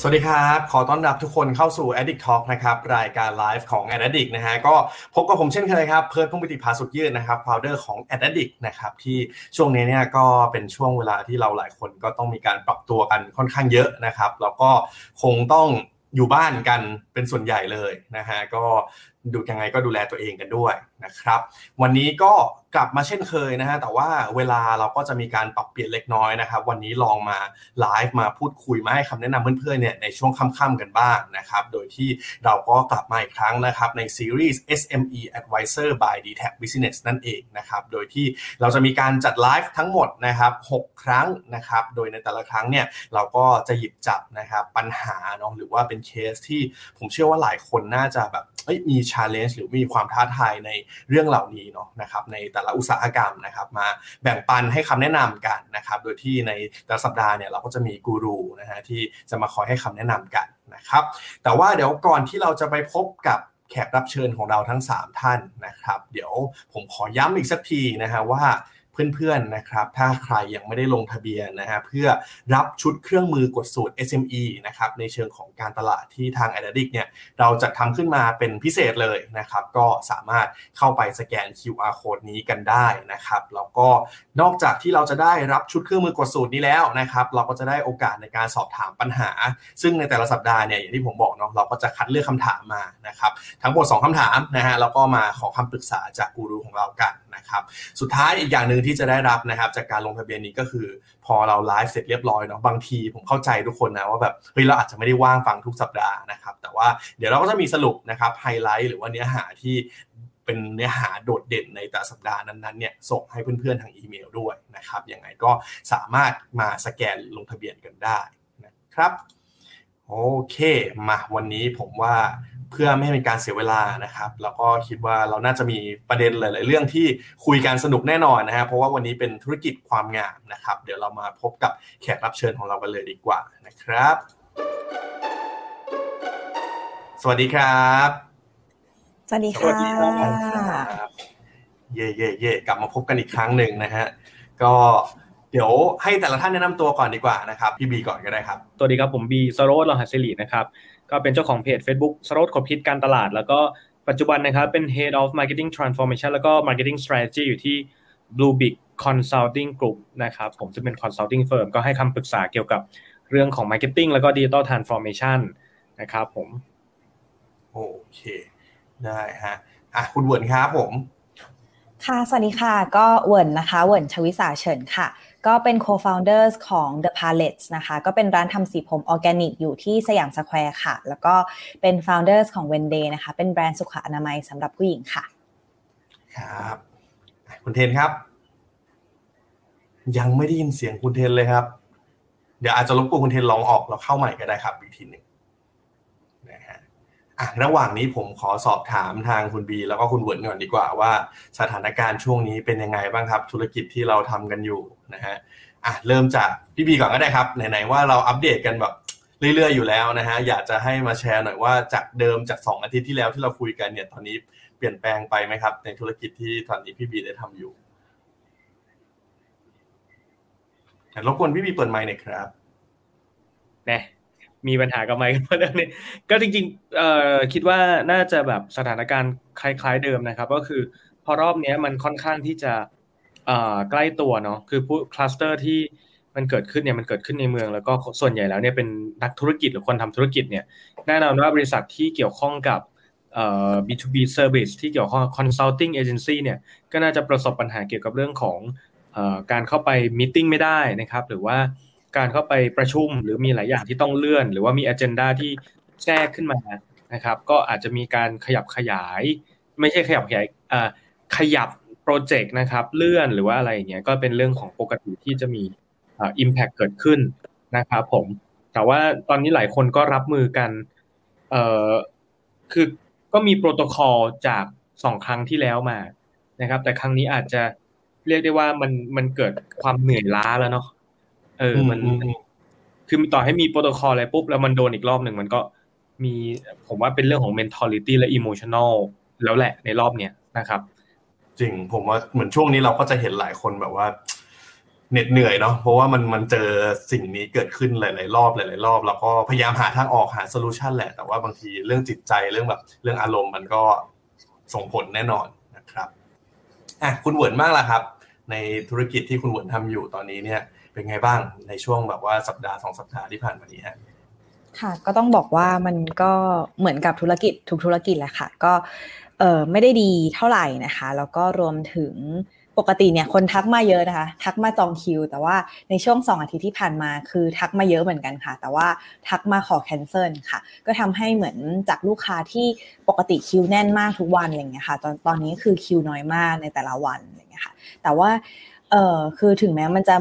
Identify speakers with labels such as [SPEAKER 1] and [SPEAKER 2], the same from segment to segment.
[SPEAKER 1] สวัสดีครับ ขอต้อนรับทุกคนเข้าสู่ Addict Talk นะครับ รายการไลฟ์ของ Addict นะฮะ ก็พบกับผมเช่นเคยครับ เพิร์ดพงปิติภาสุดยืดนะครับ founder ของ Addict นะครับ ที่ช่วงนี้เนี่ยก็เป็นช่วงเวลาที่เราหลายคนก็ต้องมีการปรับตัวกันค่อนข้างเยอะนะครับ แล้วก็คงต้องอยู่บ้านกันเป็นส่วนใหญ่เลยนะฮะ ก็ ดูยังไงก็ดูแลตัวเองกันด้วยนะครับ วันนี้ก็กลับมาเช่นเคยนะฮะแต่ว่าเวลาเราก็จะมีการปรับเปลี่ยนเล็กน้อยนะครับ วันนี้ลองมาไลฟ์มาพูดคุยมาให้คำแนะนำเพื่อนๆเนี่ยในช่วงค่ำๆกันบ้างนะครับ โดยที่เราก็กลับมาอีกครั้งนะครับ ในซีรีส์ SME Advisor by d t a c Business นั่นเองนะครับ โดยที่เราจะมีการจัดไลฟ์ทั้งหมดนะครับ6ครั้งนะครับ โดยในแต่ละครั้งเนี่ยเราก็จะหยิบจับนะครับปัญหาเนาะหรือว่าเป็นเคสที่ผมเชื่อว่าหลายคนน่าจะแบบ มี challenge หรือมีความท้าทายในเรื่องเหล่านี้เนาะนะครับในแต่ละอุตสาหกรรมนะครับมาแบ่งปันให้คำแนะนำกันนะครับโดยที่ในแต่ละสัปดาห์เนี่ยเราก็จะมีกูรูนะฮะที่จะมาคอยให้คำแนะนำกันนะครับแต่ว่าเดี๋ยวก่อนที่เราจะไปพบกับแขกรับเชิญของเราทั้ง 3 ท่านนะครับ เดี๋ยวผมขอย้ำอีกสักทีนะฮะว่า เพื่อนๆนะครับถ้าใครยังไม่ได้ลงทะเบียนนะฮะเพื่อรับชุดเครื่องมือกดสูตร SME นะครับในเชิงของการตลาดที่ทาง a d d i c เนี่ยเราจะทำขึ้นมาเป็นพิเศษเลยนะครับก็สามารถเข้าไปสแกน QR code นี้กันได้นะครับแล้วก็นอกจากที่เราจะได้รับชุดเครื่องมือกดสูตรนี้แล้วนะครับเราก็จะได้โอกาสในการสอบถามปัญหา ซึ่งในแต่ละสัปดาห์เนี่ยอย่างที่ผมบอกเนาะเราก็จะคัดเลือกคำถามมานะครับทั้งหมด 2คำถามนะฮะแล้วก็มาขอคำปรึกษาจากกูรูของเรากันนะครับสุดท้ายอีกอย่างหนึ่งที่จะได้รับนะครับ จากการลงทะเบียนนี้ก็คือ พอเราไลฟ์เสร็จเรียบร้อยเนาะบางทีผมเข้าใจทุกคนนะว่าแบบเฮ้ยเราอาจจะไม่ได้ว่างฟังทุกสัปดาห์นะครับ แต่ว่าเดี๋ยวเราก็จะมีสรุปนะครับไฮไลท์หรือว่าเนื้อหาที่เป็นเนื้อหาโดดเด่นในแต่สัปดาห์นั้นๆเนี่ยส่งให้เพื่อนๆทางอีเมลด้วยนะครับยังไงก็สามารถมาสแกนลงทะเบียนกันได้นะครับโอเคมาวันนี้ผมว่า เพื่อไม่ให้เป็นการเสียเวลานะครับ แล้วก็คิดว่าเราน่าจะมีประเด็นหลาย ๆ เรื่องที่คุยกันสนุกแน่นอนนะครับเพราะว่าวันนี้เป็นธุรกิจความงามนะครับ เดี๋ยวเรามาพบกับแขกรับเชิญของเรากันเลยดีกว่านะครับ สวัสดีครับ
[SPEAKER 2] สวัสดีค่ะ
[SPEAKER 1] เย่เย่เย่กลับมาพบกันอีกครั้งหนึ่งนะฮะก็เดี๋ยวให้แต่ละท่านแนะนำตัวก่อนดีกว่านะครับ พี่บีก่อนก็ได้ครับ
[SPEAKER 3] สวัสดีครับผมบีสโรสลหัสิรินะครับ ก็เป็นเจ้าของเพจ Facebook สโรดขบพิษการตลาด แล้วก็ปัจจุบันนะครับเป็น Head of Marketing Transformation แล้วก็ Marketing Strategy อยู่ที่ Blue Big Consulting Group นะครับผมจะเป็น consulting firm ก็ให้คำปรึกษาเกี่ยวกับเรื่องของ Marketing แล้วก็ Digital Transformation นะครับผม
[SPEAKER 1] โอเค ได้ฮะอะคุณเวิร์นครับผม
[SPEAKER 2] ค่ะ สวัสดีค่ะ ก็เวิร์นนะคะ เวิร์นชวิสาเฉินค่ะ ก็เป็น co-founders ของ The Palettes นะคะ ก็เป็นร้านทำสีผมออร์แกนิกอยู่ที่สยามสแควร์ค่ะ แล้วก็เป็น founders ของ Wenday นะคะ เป็นแบรนด์สุขอนามัยสำหรับผู้หญิงค่ะ
[SPEAKER 1] ครับ คุณเทนครับ ยังไม่ได้ยินเสียงคุณเทนเลยครับ เดี๋ยวอาจจะรบกวนคุณเทนลองออกแล้วเข้าใหม่ก็ได้ครับอีกทีหนึ่ง อะระหว่างนี้ผมขอสอบถามทางคุณบี แล้วก็คุณเวิร์นก่อนดีกว่าว่า สถานการณ์ช่วงนี้เป็นยังไงบ้างครับ ธุรกิจที่เราทำกันอยู่นะฮะอะเริ่มจากพี่บีก่อนก็ได้ครับไหนๆว่าเราอัปเดตกันแบบเรื่อยๆอยู่แล้วนะฮะอยากจะให้มาแชร์หน่อยว่าจากเดิมจาก 2 อาทิตย์ที่แล้วที่เราคุยกันเนี่ยตอนนี้เปลี่ยนแปลงไปไหมครับ ในธุรกิจที่ตอนนี้พี่บีได้ทำอยู่รบกวนพี่บีเปิดไมค์หน่อยครับ
[SPEAKER 3] เนี่ย มีปัญหากับไมค์กันเรื่องนี้ก็จริงๆเอ่อคิดว่าน่าจะแบบสถานการณ์คล้ายๆเดิมนะครับ ก็คือพอรอบนี้มันค่อนข้างที่จะเอ่อใกล้ตัวเนาะคือผู้คลัสเตอร์ที่มันเกิดขึ้นเนี่ยมันเกิดขึ้นในเมืองแล้วก็ส่วนใหญ่แล้วเนี่ยเป็นนักธุรกิจหรือคนทำธุรกิจเนี่ยแน่นอนว่าบริษัทที่เกี่ยวข้องกับเอ่อ B2B service ที่เกี่ยวข้อง consulting agency เนี่ยก็น่าจะประสบปัญหาเกี่ยวกับเรื่องของเอ่อการเข้าไปมิ팅ไม่ได้นะครับ หรือว่า การเข้าไปประชุม หรือมีหลายอย่างที่ต้องเลื่อน หรือว่ามีอ g e n d a ที่แทรกขึ้นมานะครับ ก็อาจจะมีการขยับขยาย ไม่ใช่ขยับขยายขยับโปรเจกต์นะครับ เลื่อนหรือว่าอะไรอย่างเงี้ยก็เป็นเรื่องของปกติที่จะมีอิมแพคเกิดขึ้นนะครับผม แต่ว่าตอนนี้หลายคนก็รับมือกันเอ่อคือก็มีโปรโตคอลจากสองครั้งที่แล้วมานะครับ แต่ครั้งนี้อาจจะเรียกได้ว่ามันมันเกิดความเหนื่อยล้าแล้วเนาะ เออมัน คือต่อให้มีโปรโตคอลอะไรปุ๊บแล้วมันโดนอีกรอบหนึ่งมันก็มีผมว่าเป็นเรื่องของ mentality และ emotional แล้วแหละในรอบเนี้ยนะครับ
[SPEAKER 1] จริงผมว่าเหมือนช่วงนี้เราก็จะเห็นหลายคนแบบว่าเหน็ดเหนื่อยเนาะเพราะว่ามันมันเจอสิ่งนี้เกิดขึ้นหลาย ๆ รอบหลาย ๆ รอบ แล้วก็พยายามหาทางออกหา solution แหละแต่ว่าบางทีเรื่องจิตใจเรื่องแบบ เรื่องอารมณ์มันก็ส่งผลแน่นอนนะครับอะคุณเหวินมากละครับ ในธุรกิจที่คุณเหวินทำอยู่ตอนนี้เนี่ย เป็นไงบ้างในช่วงแบบว่าสัปดาห์สองสัปดาห์ที่ผ่านมานี้ฮะ
[SPEAKER 2] ค่ะก็ต้องบอกว่ามันก็เหมือนกับธุรกิจทุกธุรกิจแหละค่ะ ก็เออไม่ได้ดีเท่าไหร่นะคะ แล้วก็รวมถึงปกติเนี่ยคนทักมาเยอะนะคะ ทักมาจองคิว แต่ว่าในช่วงสองอาทิตย์ที่ผ่านมาคือทักมาเยอะเหมือนกันค่ะ แต่ว่าทักมาขอแคนเซิลค่ะ ก็ทำให้เหมือนจากลูกค้าที่ปกติคิวแน่นมากทุกวันอะไรเงี้ยค่ะตอนตอนนี้คือคิวน้อยมากในแต่ละวันอะไรเงี้ยค่ะแต่ว่าเออคือถึงแม้มันจะ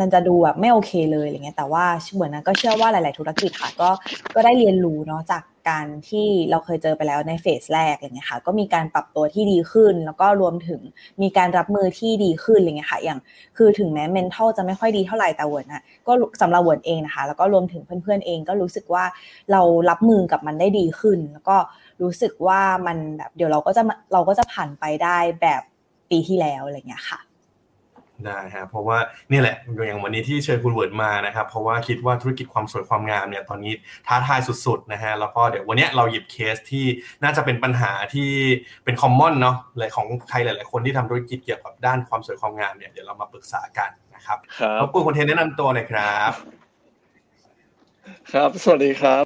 [SPEAKER 2] มันจะดูแบบไม่โอเคเลยอะไรเงี้ยแต่ว่าเหมือนนั้นก็เชื่อว่าหลาย ๆ ธุรกิจค่ะก็ก็ได้เรียนรู้เนาะจากการที่เราเคยเจอไปแล้วในเฟสแรกอย่างเงี้ยค่ะก็มีการปรับตัวที่ดีขึ้น แล้วก็รวมถึงมีการรับมือที่ดีขึ้นอะไรเงี้ยค่ะอย่างคือถึงแม้ mental จะไม่ค่อยดีเท่าไหร่แต่เวิร์นอะก็สำหรับเวิร์นเองนะคะ แล้วก็รวมถึงเพื่อน ๆ เองก็รู้สึกว่าเรารับมือกับมันได้ดีขึ้น แล้วก็รู้สึกว่ามันแบบเดี๋ยวเราก็จะเราก็จะผ่านไปได้แบบปีที่แล้วอะไรเงี้ยค่ะ
[SPEAKER 1] ได้ฮะเพราะว่านี่แหละอย่างวันนี้ที่เชิญคุณเวิร์นมานะครับ เพราะว่าคิดว่าธุรกิจความสวยความงามเนี่ยตอนนี้ท้าทายสุดๆนะฮะแล้วก็เดี๋ยววันนี้เราหยิบเคสที่น่าจะเป็นปัญหาที่เป็น common เนาะเลยของใครหลาย ๆ คนที่ทำธุรกิจเกี่ยวกับด้านความสวยความงามเนี่ยเดี๋ยวเรามาปรึกษากันนะครับ
[SPEAKER 4] ร
[SPEAKER 1] บกวนคุณเทนแนะนำตัวหน่อยครับ
[SPEAKER 4] ครับ สวัสดีครับ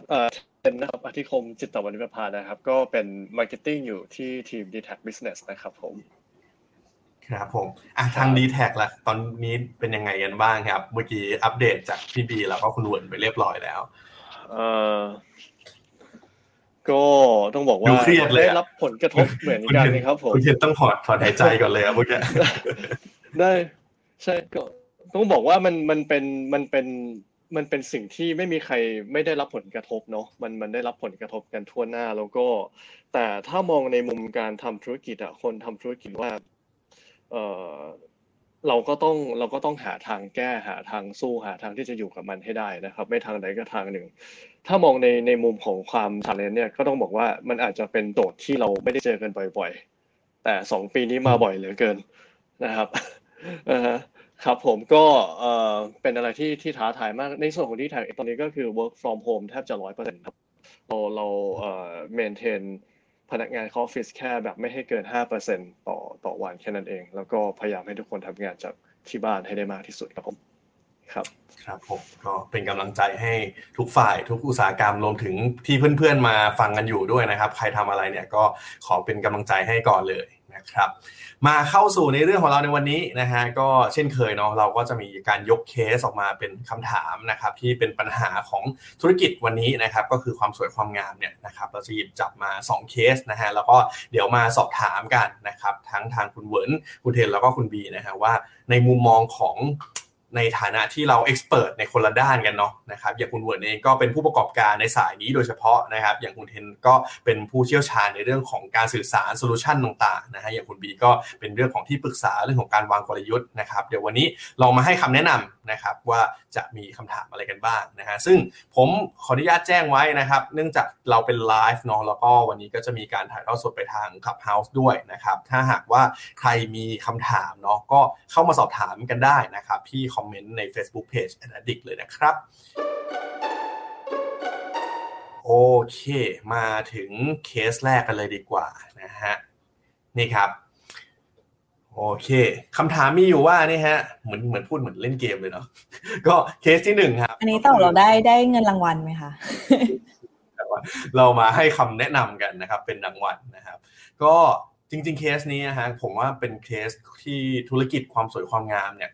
[SPEAKER 4] เป็นนะครับอธิคมจิตตวันนิพพานะครับ ก็เป็น marke ting อยู่ที่ทีม d t a c Business นะครับผม
[SPEAKER 1] ครับผมอะทาง dtac ละตอนนี้เป็นยังไงกันบ้างครับ เมื่อกี้อัปเดตจากพี่บีแล้วก็คุณเวิร์นไปเรียบร้อยแล้ว
[SPEAKER 4] เออก็ต้องบอกว่าได้รับผลกระทบเหมือนกันนะครับผม
[SPEAKER 1] คุณเทนต้องถอดถอดหายใจก่อนเลยครับเมื่อกี้
[SPEAKER 4] ได้ใช่ก็ต้องบอกว่ามันมันเป็นมันเป็นมันเป็นสิ่งที่ไม่มีใครไม่ได้รับผลกระทบเนาะมันมันได้รับผลกระทบกันทั่วหน้าแล้วก็ แต่ถ้ามองในมุมการทำธุรกิจอะคนทำธุรกิจว่า เออเราก็ต้องเราก็ต้องหาทางแก้หาทางสู้หาทางที่จะอยู่กับมันให้ได้นะครับ ไม่ทางใดก็ทางหนึ่ง ถ้ามองในในมุมของความชาเลนเนี่ยก็ต้องบอกว่ามันอาจจะเป็นโจทย์ที่เราไม่ได้เจอกันบ่อย ๆ แต่สองปีนี้มาบ่อยเหลือเกินนะครับครับผมก็เออเป็นอะไรที่ที่ท้าทายมากในส่วนของที่ทางตอนนี้ก็คือ work from home แทบจะร้อยเปอร์เซ็นต์ครับเราเราเอ่อ maintain พนักงานเข้าออฟฟิศแค่แบบไม่ให้เกินห้าเปอร์เซ็นต่อ ต่อวันแค่นั้นเอง แล้วก็พยายามให้ทุกคนทำงานจากที่บ้านให้ได้มากที่สุดครับผมครับ
[SPEAKER 1] ครับผมก็เป็นกำลังใจให้ทุกฝ่ายทุกอุตสาหกรรมรวมถึงที่เพื่อนๆมาฟังกันอยู่ด้วยนะครับ ใครทำอะไรเนี่ยก็ขอเป็นกำลังใจให้ก่อนเลย นะครับมาเข้าสู่ในเรื่องของเราในวันนี้นะฮะก็เช่นเคยเนาะเราก็จะมีการยกเคสออกมาเป็นคำถามนะครับที่เป็นปัญหาของธุรกิจวันนี้นะครับก็คือความสวยความงามเนี่ยนะครับเราจะหยิบจับมา 2 เคสนะฮะแล้วก็เดี๋ยวมาสอบถามกันนะครับทั้งทางคุณเวิร์นคุณเทนแล้วก็คุณบีนะฮะว่าในมุมมองของ ในฐานะที่เรา expert ในคนละด้านกันเนาะนะครับอย่างคุณเวิร์นเองก็เป็นผู้ประกอบการในสายนี้โดยเฉพาะนะครับ อย่างคุณเทนก็เป็นผู้เชี่ยวชาญในเรื่องของการสื่อสารโซลูชันต่างๆนะฮะอย่างคุณบีก็เป็นเรื่องของที่ปรึกษาเรื่องของการวางกลยุทธ์นะครับ เดี๋ยววันนี้เรามาให้คำแนะนำนะครับว่าจะมีคำถามอะไรกันบ้างนะฮะซึ่งผมขออนุญาตแจ้งไว้นะครับ เนื่องจากเราเป็นไลฟ์เนาะแล้วก็วันนี้ก็จะมีการถ่ายทอดสดไปทาง Clubhouse ด้วยนะครับถ้าหากว่าใครมีคำถามเนาะก็เข้ามาสอบถามกันได้นะครับที่คอมเมนต์ใน Facebook Page a d d i c t เลยนะครับ โอเค มาถึงเคสแรกกันเลยดีกว่านะฮะ นี่ครับ โอเคคำถามมีอยู่ว่านี่ฮะ เหมือนเหมือนพูดเหมือนเล่นเกมเลยเนาะก็เคสที่หนึ่งครับ
[SPEAKER 2] อันนี้ต่อเราได้ได้เงินรางวัลไหมคะ
[SPEAKER 1] เรามาให้คำแนะนำกันนะครับ เป็นรางวัลนะครับ ก็จริงๆ เคสนี้นะฮะผมว่าเป็นเคสที่ธุรกิจความสวยความงามเนี่ย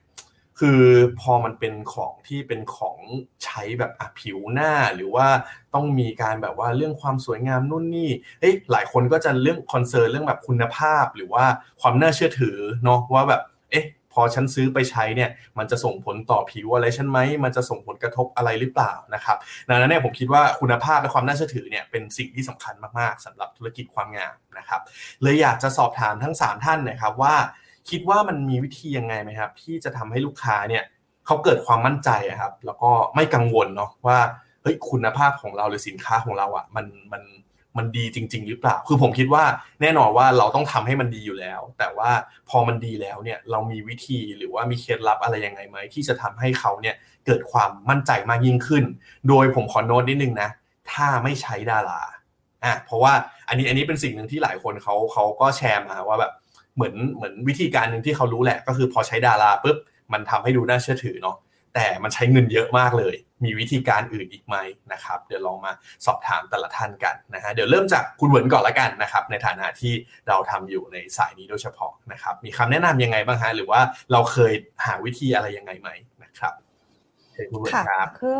[SPEAKER 1] คือพอมันเป็นของที่เป็นของใช้แบบผิวหน้าหรือว่าต้องมีการแบบว่าเรื่องความสวยงามนู่นนี่เอ้ยหลายคนก็จะเรื่องคอนเซิร์นเรื่องแบบคุณภาพ หรือว่าความน่าเชื่อถือเนาะว่าแบบเอ๊ะพอฉันซื้อไปใช้เนี่ยมันจะส่งผลต่อผิวอะไรฉันไหมมันจะส่งผลกระทบอะไรหรือเปล่านะครับดังนั้นเนี่ยผมคิดว่าคุณภาพและความน่าเชื่อถือเนี่ยเป็นสิ่งที่สำคัญมากๆสำหรับธุรกิจความงามนะครับเลยอยากจะสอบถามทั้ง 3 ท่านนะครับว่า คิดว่ามันมีวิธียังไงไหมครับ ที่จะทำให้ลูกค้าเนี่ยเขาเกิดความมั่นใจครับ แล้วก็ไม่กังวลเนาะว่าเฮ้ยคุณภาพของเราหรือสินค้าของเราอะมันมันมันดีจริง ๆ หรือเปล่า คือผมคิดว่าแน่นอนว่าเราต้องทำให้มันดีอยู่แล้ว แต่ว่าพอมันดีแล้วเนี่ยเรามีวิธีหรือว่ามีเคล็ดลับอะไรยังไงไหมที่จะทำให้เขาเนี่ยเกิดความมั่นใจมากยิ่งขึ้น โดยผมขอโน้ตนิดนึงนะ ถ้าไม่ใช้ดาราอะเพราะว่าอันนี้อันนี้เป็นสิ่งหนึ่งที่หลายคนเขาเขาก็แชร์มาว่าแบบ เหมือนเหมือนวิธีการหนึ่งที่เขารู้แหละ ก็คือพอใช้ดาราปุ๊บมันทำให้ดูน่าเชื่อถือเนาะแต่มันใช้เงินเยอะมากเลย มีวิธีการอื่นอีกไหมนะครับ เดี๋ยวลองมาสอบถามแต่ละท่านกันนะฮะ เดี๋ยวเริ่มจากคุณเหวินก่อนละกันนะครับ ในฐานะที่เราทำอยู่ในสายนี้โดยเฉพาะนะครับ มีคำแนะนํำยังไงบ้างฮะ หรือว่าเราเคยหาวิธีอะไรยังไงไหมนะครับ
[SPEAKER 2] คุณเหวินครับคือ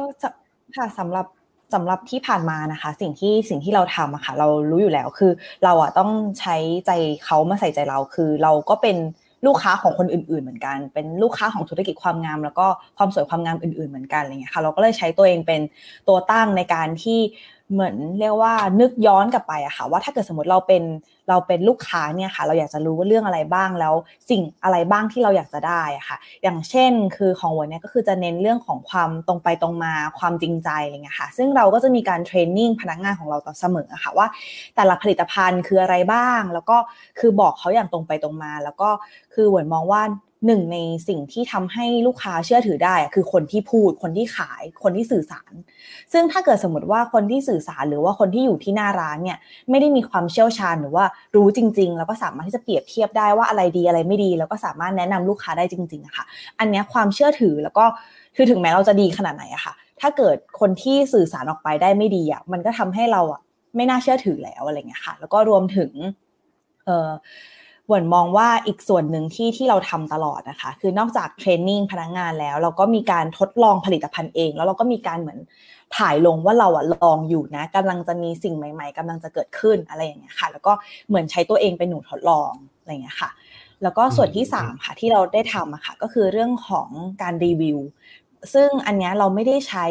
[SPEAKER 2] ค่ะสำหรับ สำหรับที่ผ่านมานะคะ สิ่งที่สิ่งที่เราทำอะค่ะ เรารู้อยู่แล้วคือ เราอะต้องใช้ใจเขามาใส่ใจเราคือ เราก็เป็นลูกค้าของคนอื่น ๆ เหมือนกัน เป็นลูกค้าของธุรกิจความงาม แล้วก็ความสวยความงามอื่น ๆ เหมือนกันอะไรเงี้ยค่ะ เราก็เลยใช้ตัวเองเป็นตัวตั้งในการที่เหมือนเรียกว่านึกย้อนกลับไปอะค่ะ ว่าถ้าเกิดสมมติเราเป็น เราเป็นลูกค้าเนี่ยค่ะ เราอยากจะรู้ว่าเรื่องอะไรบ้างแล้วสิ่งอะไรบ้างที่เราอยากจะได้อะค่ะ อย่างเช่นคือของวันนี้ก็คือจะเน้นเรื่องของความตรงไปตรงมาความจริงใจอะไรเงี้ยค่ะ ซึ่งเราก็จะมีการเทรนนิ่งพนักงานของเราต่อเสมอค่ะว่า แต่ละผลิตภัณฑ์คืออะไรบ้าง แล้วก็คือบอกเขาอย่างตรงไปตรงมา แล้วก็คือเหวนมองว่า หนึ่งในสิ่งที่ทำให้ลูกค้าเชื่อถือได้ คือคนที่พูด คนที่ขาย คนที่สื่อสาร ซึ่งถ้าเกิดสมมติว่าคนที่สื่อสารหรือว่าคนที่อยู่ที่หน้าร้านเนี่ยไม่ได้มีความเชี่ยวชาญหรือว่ารู้จริง ๆ แล้วก็สามารถที่จะเปรียบเทียบได้ว่าอะไรดีอะไรไม่ดี แล้วก็สามารถแนะนำลูกค้าได้จริงๆอะค่ะ อันนี้ความเชื่อถือแล้วก็คือถึงแม้เราจะดีขนาดไหนอะค่ะ ถ้าเกิดคนที่สื่อสารออกไปได้ไม่ดีอะมันก็ทำให้เราอะไม่น่าเชื่อถือแล้วอะไรเงี้ยค่ะ แล้วก็รวมถึง เอ่อ หวนมองว่าอีกส่วนหนึ่งที่ที่เราทำตลอดนะคะ คือนอกจากเทรนนิ่งพนักงานแล้ว เราก็มีการทดลองผลิตภัณฑ์เอง แล้วเราก็มีการเหมือนถ่ายลงว่าเราอะลองอยู่นะกำลังจะมีสิ่งใหม่ ๆกำลังจะเกิดขึ้นอะไรอย่างเงี้ยค่ะ แล้วก็เหมือนใช้ตัวเองเป็นหนูทดลองอะไรอย่างเงี้ยค่ะ แล้วก็ส่วนที่3ค่ะที่เราได้ทำอะค่ะก็คือเรื่องของการรีวิวซึ่งอันนี้เราไม่ได้ใช้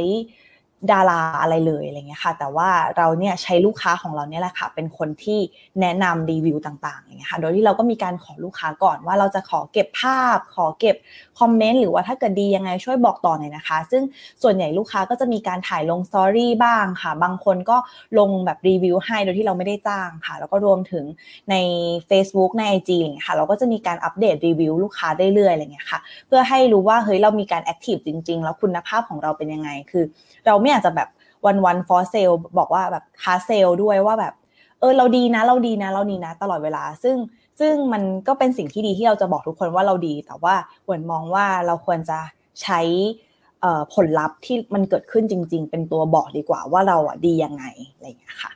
[SPEAKER 2] ดาราอะไรเลยอะไรเงี้ยค่ะ แต่ว่าเราเนี่ยใช้ลูกค้าของเราเนี่ยแหละค่ะ เป็นคนที่แนะนำรีวิวต่างๆอย่างเงี้ยค่ะ โดยที่เราก็มีการขอลูกค้าก่อนว่าเราจะขอเก็บภาพ ขอเก็บคอมเมนต์หรือว่าถ้าเกิดดียังไงช่วยบอกต่อหน่อยนะคะ ซึ่งส่วนใหญ่ลูกค้าก็จะมีการถ่ายลงสตอรี่บ้างค่ะ บางคนก็ลงแบบรีวิวให้โดยที่เราไม่ได้จ้างค่ะ แล้วก็รวมถึงใน Facebook ใน IG อะไรเงี้ยค่ะ เราก็จะมีการอัปเดตรีวิวลูกค้าเรื่อยๆอะไรเงี้ยค่ะ เพื่อให้รู้ว่าเฮ้ยเรามีการแอคทีฟจริง ๆ แล้วคุณภาพของเราเป็นยังไง คือ เราไม่อยากจะแบบวันวันฟอร์เซลบอกว่าแบบคาเซลด้วยว่าแบบ เออเราดีนะ เราดีนะ เราดีนะ ตลอดเวลา ซึ่งซึ่งมันก็เป็นสิ่งที่ดีที่เราจะบอกทุกคนว่าเราดี แต่ว่าหวนมองว่าเราควรจะใช้ผลลัพธ์ที่มันเกิดขึ้นจริง ๆ เป็นตัวบอกดีกว่าว่าเราอะดียังไงอะไรอย่างเงี้ยค่ะ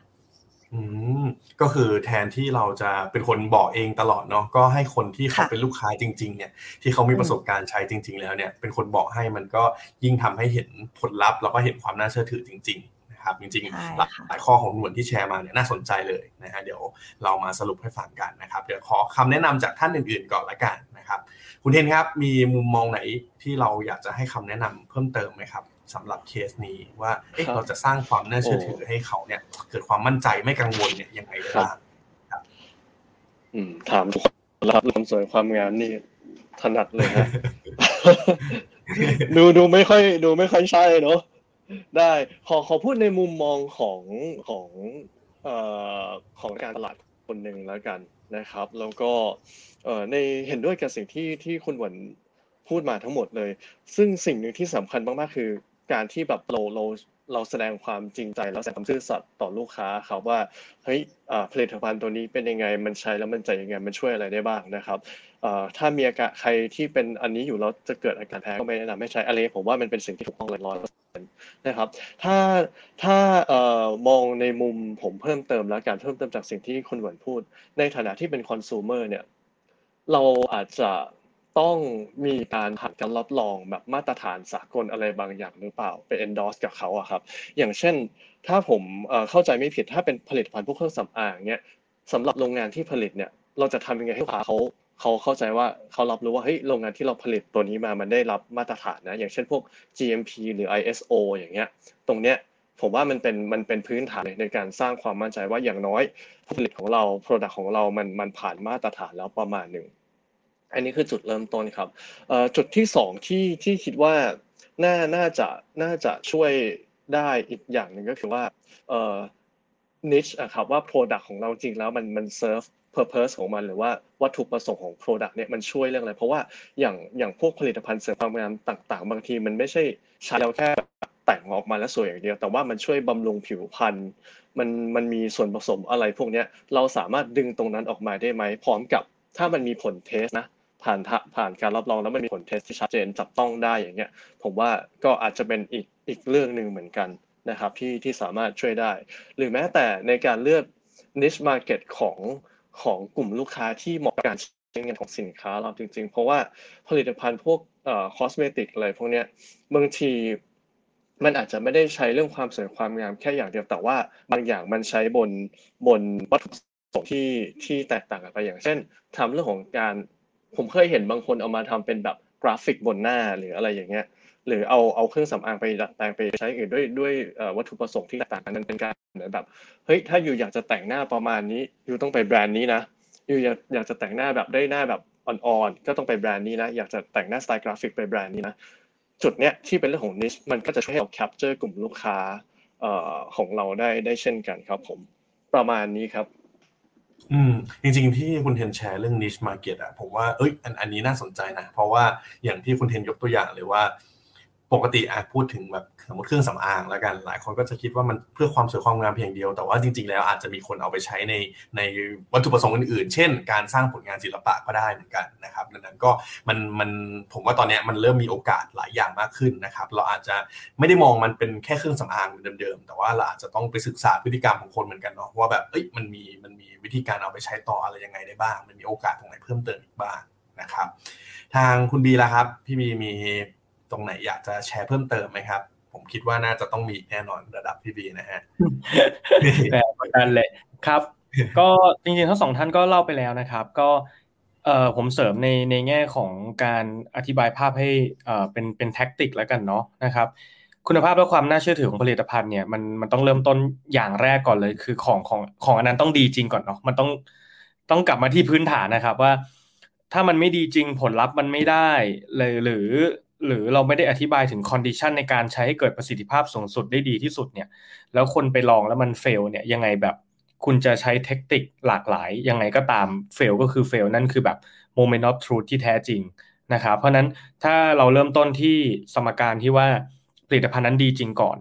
[SPEAKER 1] อืม ก็คือแทนที่เราจะเป็นคนบอกเองตลอดเนาะก็ให้คนที่เขาเป็นลูกค้าจริง ๆ เนี่ย ที่เขามีประสบการณ์ใช้จริง ๆ แล้วเนี่ย เป็นคนบอกให้มันก็ยิ่งทำให้เห็นผลลัพธ์แล้วก็เห็นความน่าเชื่อถือจริง ๆ นะครับ จริงๆหลายข้อของเหมือนที่แชร์มาเนี่ยน่าสนใจเลยนะฮะเดี๋ยวเรามาสรุปให้ฟังกันนะครับ เดี๋ยวขอคำแนะนำจากท่านอื่นๆก่อนละกันนะครับ คุณเทนครับมีมุมมองไหนที่เราอยากจะให้คำแนะนำเพิ่มเติมไหมครับ สำหรับเคสนี้ว่าเเราจะสร้างความน่าเชื่อถือให้เขาเนี่ย เกิดความมั่นใจไม่กังวลเนี่ยยังไงบ้าง
[SPEAKER 4] อืม ถามทุกคนรับความสวยความงามนี่ถนัดเลยฮะดูดูไม่ค่อย ดูไม่ค่อยใช่เนาะได้ขอขอพูดในมุมมองของของเอ่อของการตลาดคนหนึ่งแล้วกันนะครับ แล้วก็เอ่อในเห็นด้วยกับสิ่งที่ที่คุณหวนพูดมาทั้งหมดเลย ซึ่งสิ่งหนึ่งที่สำคัญมากๆคือ การที่แบบเราเราเราแสดงความจริงใจแล้วแสดงความซื่อสัตย์ต่อลูกค้าครับว่าเฮ้ยผลิตภัณฑ์ตัวนี้เป็นยังไงมันใช้แล้วมันใจยังไงมันช่วยอะไรได้บ้างนะครับถ้ามีอาการใครที่เป็นอันนี้อยู่แล้วจะเกิดอาการแพ้ก็ไม่แนะนำให้ใช้อะไรผมว่ามันเป็นสิ่งที่ถูกต้องเลยร้อยเปอร์เซ็นต์นะครับถ้าถ้ามองในมุมผมเพิ่มเติมแล้วการเพิ่มเติมจากสิ่งที่คุณหวนพูด ในฐานะที่เป็นคอน sumer เนี่ยเราอาจจะ ต้องมีการผ่านการรับรองแบบมาตรฐานสากลอะไรบางอย่างหรือเปล่าไป endorse กับเขาอะครับ อย่างเช่น ถ้าผมเข้าใจไม่ผิดถ้าเป็นผลิตภัณฑ์พวกเครื่องสำอางเนี่ยสำหรับโรงงานที่ผลิตเนี่ย เราจะทำยังไงให้ลูกค้าเขาเขาเข้าใจว่าเขารับรู้ว่าเฮ้ยโรงงานที่เราผลิตตัวนี้มามันได้รับมาตรฐานนะอย่างเช่นพวก GMP หรือ ISO อย่างเงี้ย ตรงเนี้ยผมว่ามันเป็นมันเป็นพื้นฐานในการสร้างความมั่นใจว่าอย่างน้อยผลิตของเรา Product ของเรามันมันผ่านมาตรฐานแล้วประมาณหนึ่ง อันนี้คือจุดเริ่มต้นครับจุดที่สองที่ที่คิดว่าน่าน่าจะน่าจะช่วยได้อีกอย่างหนึ่งก็คือว่าเอ่อ niche อะครับว่า product ของเราจริงแล้วมันมัน serve purpose ของมันหรือว่าวัตถุประสงค์ของ product เนี่ยมันช่วยเรื่องอะไร เพราะว่าอย่างอย่างพวกผลิตภัณฑ์เสริมความงามต่าง ๆ บางทีมันไม่ใช่ใช้แล้วแค่แต่งออกมาแล้วสวยอย่างเดียว แต่ว่ามันช่วยบำรุงผิวพรรณมันมันมีส่วนผสมอะไรพวกเนี้ยเราสามารถดึงตรงนั้นออกมาได้ไหมพร้อมกับถ้ามันมีผลเทสนะ ผ่านผ่านการรับรองแล้วมันมีผลเทสที่ชัดเจนจับต้องได้อย่างเงี้ย ผมว่าก็อาจจะเป็นอีกอีกเรื่องหนึ่งเหมือนกันนะครับที่ที่สามารถช่วยได้ หรือแม้แต่ในการเลือก niche market ของของกลุ่มลูกค้าที่เหมาะกับการใช้งานของสินค้าเราจริง ๆ เพราะว่าผลิตภัณฑ์พวกเอ่อคอสเมติกอะไรพวกเนี้ยบางทีมันอาจจะไม่ได้ใช้เรื่องความสวยความงามแค่อย่างเดียวแต่ว่าบางอย่างมันใช้บนบนวัตถุประสงค์ที่ที่แตกต่างกันไปอย่างเช่นทำเรื่องของการ ผมเคยเห็นบางคนเอามาทำเป็นแบบกราฟิกบนหน้าหรืออะไรอย่างเงี้ย หรือเอาเอาเครื่องสำอางไปดัดแปลงไปใช้อื่นด้วยด้วยวัตถุประสงค์ที่ต่างกันนั้นเป็นการเหมือนแบบเฮ้ยถ้า you อยากจะแต่งหน้าประมาณนี้ you ต้องไปแบรนด์นี้นะ you อยากอยากจะแต่งหน้าแบบได้หน้าแบบอ่อนๆก็ต้องไปแบรนด์นี้นะอยากจะแต่งหน้าสไตล์กราฟิกไปแบรนด์นี้นะจุดเนี้ยที่เป็นเรื่องของ niche มันก็จะช่วยให้เรา capture กลุ่มลูกค้าของเราได้ได้เช่นกันครับผมประมาณนี้ครับ
[SPEAKER 1] อืมจริงๆที่คุณเทนแชร์เรื่อง niche market อะผมว่าเอ้ยอันอันนี้น่าสนใจนะ เพราะว่าอย่างที่คุณเทนยกตัวอย่างเลยว่า ปกติอาจพูดถึงแบบสมมติเครื่องสำอางแล้วกัน หลายคนก็จะคิดว่ามันเพื่อความสวยความงามเพียงเดียว แต่ว่าจริง ๆ แล้วอาจจะมีคนเอาไปใช้ในในวัตถุประสงค์อื่นๆ เช่น การสร้างผลงานศิลปะก็ได้เหมือนกันนะครับดังนั้นก็มันมันผมว่าตอนนี้มันเริ่มมีโอกาสหลายอย่างมากขึ้นนะครับ เราอาจจะไม่ได้มองมันเป็นแค่เครื่องสำอางเดิมๆ แต่ว่าเราอาจจะต้องไปศึกษาพฤติกรรมของคนเหมือนกันเนาะว่าแบบเอ้ยมันมีมันมีวิธีการเอาไปใช้ต่ออะไรยังไงได้บ้าง มันมีโอกาสตรงไหนเพิ่มเติมอีกบ้างนะครับ ทางคุณบีละครับ พี่บีมี ตรงไหนอยากจะแชร์เพิ่มเติมไหมครับ ผมคิดว่าน่าจะต้องมีแน่นอนระดับพี่บีนะฮะ
[SPEAKER 3] แบบเหมือนกันเลยครับ ก็จริงๆทั้งสองท่านก็เล่าไปแล้วนะครับ ก็เอ่อผมเสริมในในแง่ของการอธิบายภาพให้เอ่อเป็นเป็น tactic แล้วกันเนาะนะครับคุณภาพและความน่าเชื่อถือของผลิตภัณฑ์เนี่ยมันมันต้องเริ่มต้นอย่างแรกก่อนเลย คือของของของอันนั้นต้องดีจริงก่อนเนาะมันต้องต้องกลับมาที่พื้นฐานนะครับว่า ถ้ามันไม่ดีจริงผลลัพธ์มันไม่ได้เลยหรือ หรือเราไม่ได้อธิบายถึง condition ในการใช้ให้เกิดประสิทธิภาพสูงสุดได้ดีที่สุดเนี่ย แล้วคนไปลองแล้วมัน fail เนี่ยยังไงแบบคุณจะใช้เทคนิคหลากหลาย ยังไงก็ตามเฟลก็คือเฟลนั่นคือแบบโมเมนต์ออฟทรูที่แท้จริงนะครับเพราะนั้นถ้าเราเริ่มต้นที่สมการที่ว่าผลิตภัณฑ์นั้นดีจริงก่อน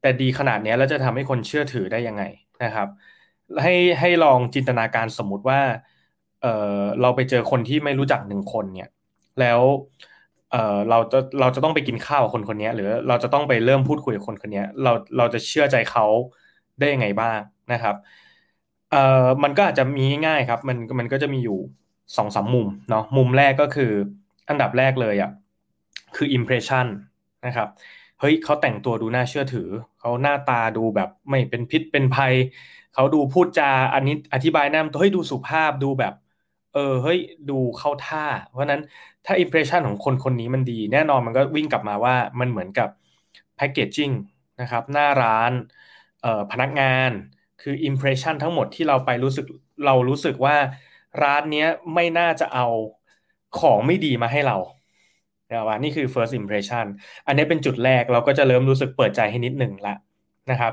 [SPEAKER 3] แต่ดีขนาดนี้แล้วจะทำให้คนเชื่อถือได้ยังไงนะครับ ให้ให้ลองจินตนาการสมมติว่าเออเราไปเจอคนที่ไม่รู้จักหนึ่งคนเนี่ย แล้ว เอ่อเราจะเราจะต้องไปกินข้าวคนคนนี้หรือเราจะต้องไปเริ่มพูดคุยกับคนคนนี้เราเราจะเชื่อใจเขาได้ยังไงบ้างนะครับเอ่อมันก็อาจจะมีง่ายครับ มันมันก็จะมีอยู่สองสามมุมเนาะมุมแรกก็คืออันดับแรกเลยอะคือ impression นะครับเฮ้ยเขาแต่งตัวดูน่าเชื่อถือเขาหน้าตาดูแบบไม่เป็นพิษเป็นภัยเขาดูพูดจาอันนี้อธิบายแนมตัวเฮ้ยดูสุภาพดูแบบ เออเฮ้ยดูเข้าท่า เพราะนั้น ถ้าอิมเพรสชันของคนคนนี้มันดี แน่นอนมันก็วิ่งกลับมาว่ามันเหมือนกับแพคเกจจิ้งนะครับหน้าร้านพนักงานคืออิมเพรสชันทั้งหมดที่เราไปรู้สึกเรารู้สึกว่าร้านนี้ไม่น่าจะเอาของไม่ดีมาให้เรานะว่านี่คือ first impression อันนี้เป็นจุดแรกเราก็จะเริ่มรู้สึกเปิดใจให้นิดหนึ่งละนะครับ